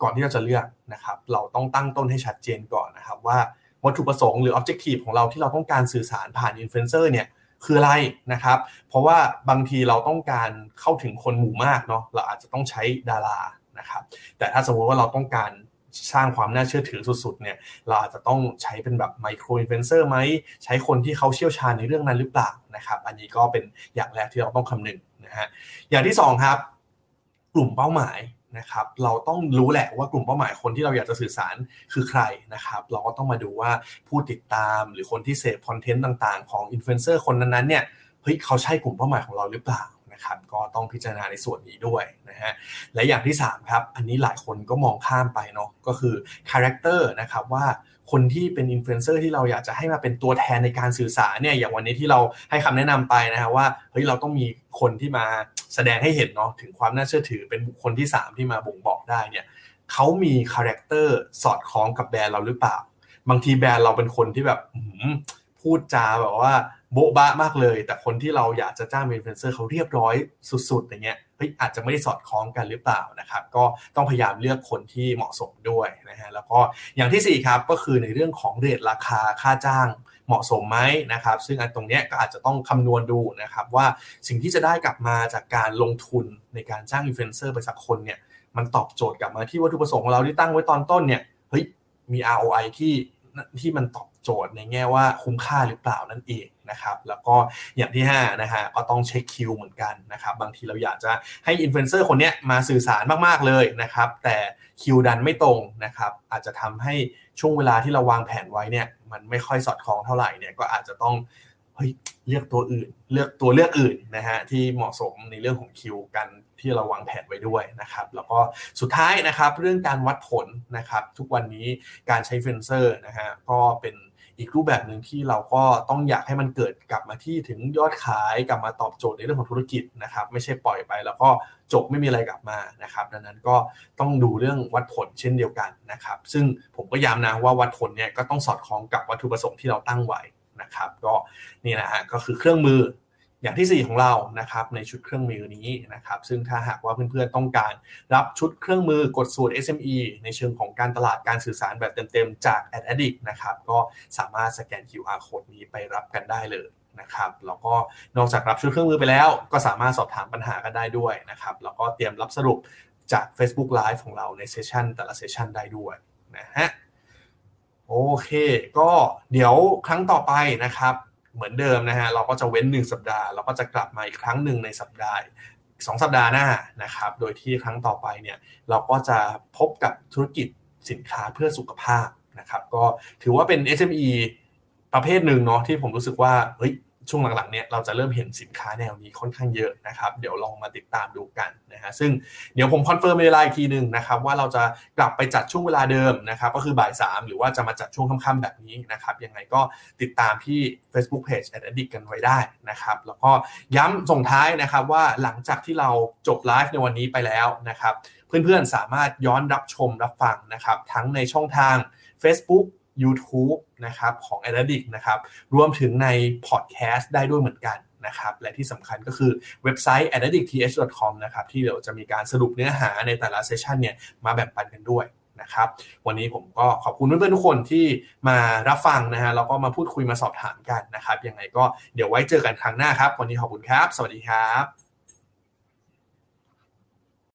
[SPEAKER 1] ก่อนที่เราจะเลือกนะครับเราต้องตั้งต้นให้ชัดเจนก่อนนะครับว่า วัตถุประสงค์หรือ objective ของเราที่เราต้องการสื่อสารผ่านอินฟลูเอนเซอร์เนี่ยคืออะไรนะครับ เพราะว่าบางทีเราต้องการเข้าถึงคนหมู่มากเนาะเราอาจจะต้องใช้ดารานะครับ แต่ถ้าสมมติว่าเราต้องการสร้างความน่าเชื่อถือสุดๆเนี่ยเราอาจจะต้องใช้เป็นแบบ micro influencer ไหมใช้คนที่เขาเชี่ยวชาญในเรื่องนั้นหรือเปล่านะครับ อันนี้ก็เป็นอย่างแรกที่เราต้องคำนึงนะฮะอย่างที่2ครับ กลุ่มเป้าหมาย นะครับเราต้องรู้แหละว่ากลุ่มเป้าหมายคนที่เราอยากจะสื่อสารคือใครนะครับ เราก็ต้องมาดูว่าผู้ติดตามหรือคนที่เสพคอนเทนต์ต่างๆ ของอินฟลูเอนเซอร์คนนั้นๆเนี่ยเฮ้ยเขาใช่กลุ่มเป้าหมายของเราหรือเปล่านะครับก็ต้องพิจารณาในส่วนนี้ด้วยนะฮะและอย่างที่3ครับอันนี้หลายคนก็มองข้ามไปเนาะก็คือคาแรคเตอร์นะครับว่า คนที่เป็นอินฟลูเอนเซอร์ที่เราอยากจะให้มาเป็นตัวแทนในการสื่อสารเนี่ยอย่างวันนี้ที่เราให้คำแนะนำไปนะฮะว่าเฮ้ยเราต้องมีคนที่มาแสดงให้เห็นเนาะถึงความน่าเชื่อถือเป็นบุคคลที่ 3 ที่มาบ่งบอกได้เนี่ยเขามีคาแรคเตอร์สอดคล้องกับแบรนด์เราหรือเปล่า บางทีแบรนด์เราเป็นคนที่แบบพูดจาแบบว่า โบ๊ะบะมากเลย แต่คนที่เราอยากจะจ้างอินฟลูเอนเซอร์เขาเรียบร้อยสุดๆอย่างเงี้ยเฮ้ยอาจจะไม่ได้สอดคล้องกันหรือเปล่านะครับ ก็ต้องพยายามเลือกคนที่เหมาะสมด้วยนะฮะแล้วก็อย่างที่4ครับก็คือในเรื่องของเรทราคาค่าจ้างเหมาะสมไหมนะครับ ซึ่งอันตรงนี้ก็อาจจะต้องคำนวณดูนะครับ ว่าสิ่งที่จะได้กลับมาจากการลงทุนในการจ้างอินฟลูเอนเซอร์ไปสักคนเนี่ยมันตอบโจทย์กลับมาที่วัตถุประสงค์ของเราที่ตั้งไว้ตอนต้นเนี่ยเฮ้ยมี ROI ที่ ที่มันตอบโจทย์ในแง่ว่าคุ้มค่าหรือเปล่านั่นเองนะครับแล้วก็อย่างที่5นะฮะก็ต้องเช็คคิวเหมือนกันนะครับบางทีเราอยากจะให้อินฟลูเอนเซอร์คนนี้มาสื่อสารมากๆเลยนะครับแต่คิวดันไม่ตรงนะครับอาจจะทำให้ช่วงเวลาที่เราวางแผนไว้เนี่ยมันไม่ค่อยสอดคล้องเท่าไหร่เนี่ยก็อาจจะต้องเฮ้ยเลือกตัวอื่น เลือกตัวเลือกอื่นนะฮะที่เหมาะสมในเรื่องของคิวกัน ที่เราวางแผนไว้ด้วยนะครับ แล้วก็สุดท้ายนะครับเรื่องการวัดผลนะครับ ทุกวันนี้การใช้อินฟลูเอนเซอร์นะฮะก็เป็นอีกรูปแบบหนึ่งที่เราก็ต้องอยากให้มันเกิดกลับมาที่ถึงยอดขายกลับมาตอบโจทย์ในเรื่องของธุรกิจนะครับ ไม่ใช่ปล่อยไปแล้วก็จบไม่มีอะไรกลับมานะครับ ดังนั้นก็ต้องดูเรื่องวัดผลเช่นเดียวกันนะครับ ซึ่งผมก็ย้ำนะว่าวัดผลเนี่ยก็ต้องสอดคล้องกับวัตถุประสงค์ที่เราตั้งไว้นะครับ ก็นี่นะฮะก็คือเครื่องมือ อย่างที่ 4 ของเรานะครับในชุดเครื่องมือนี้นะครับซึ่งถ้าหากว่าเพื่อนๆต้องการรับชุดเครื่องมือกดสูตร SME ในเชิงของการตลาดการสื่อสารแบบเต็มๆจาก Ad Addict นะครับก็สามารถสแกน QR code นี้ไปรับกันได้เลยนะครับแล้วก็นอกจากรับชุดเครื่องมือไปแล้ว ก็สามารถสอบถามปัญหากันได้ด้วยนะครับแล้วก็เตรียมรับสรุปจาก Facebook Live ของเราในเซสชันแต่ละเซสชันได้ด้วยนะฮะโอเค ก็เดี๋ยวครั้งต่อไปนะครับ เหมือนเดิมนะฮะเราก็จะเว้น 1 สัปดาห์เราก็จะกลับมาอีกครั้งหนึ่งในสัปดาห์สองสัปดาห์หน้านะครับโดยที่ครั้งต่อไปเนี่ยเราก็จะพบกับธุรกิจสินค้าเพื่อสุขภาพนะครับก็ถือว่าเป็น SME ประเภทหนึ่งเนาะที่ผมรู้สึกว่าเฮ้ย ช่วงหลังๆเนี่ยเราจะเริ่มเห็นสินค้าแนวนี้ค่อนข้างเยอะนะครับ เดี๋ยวลองมาติดตามดูกันนะฮะซึ่งเดี๋ยวผมคอนเฟิร์มเวลาอีกทีหนึ่งนะครับว่าเราจะกลับไปจัดช่วงเวลาเดิมนะครับก็คือบ่ายสามหรือว่าจะมาจัดช่วงค่ำๆแบบนี้นะครับยังไงก็ติดตามที่ Facebook Page a d d i c t กันไว้ได้นะครับแล้วก็ย้ำส่งท้ายนะครับว่าหลังจากที่เราจบไลฟ์ในวันนี้ไปแล้วนะครับเพื่อนๆสามารถย้อนรับชมรับฟังนะครับทั้งในช่องทาง Facebook YouTube นะครับของ a d d i c นะครับรวมถึงในพอดแคสต์ได้ด้วยเหมือนกันนะครับและที่สำคัญก็คือเว็บไซต์ a d d i c t h c o m นะครับที่เดี๋ยวจะมีการสรุปเนื้อหาในแต่ละเซสชันเนี่ยมาแบ่งปันกันด้วยนะครับวันนี้ผมก็ขอบคุณเพื่อนๆทุกคนที่มารับฟังนะฮะแล้วก็มาพูดคุยมาสอบถามกันนะครับยังไงก็เดี๋ยวไว้เจอกันครั้งหน้าครับ วันนี้ขอบคุณครับ สวัสดีครับ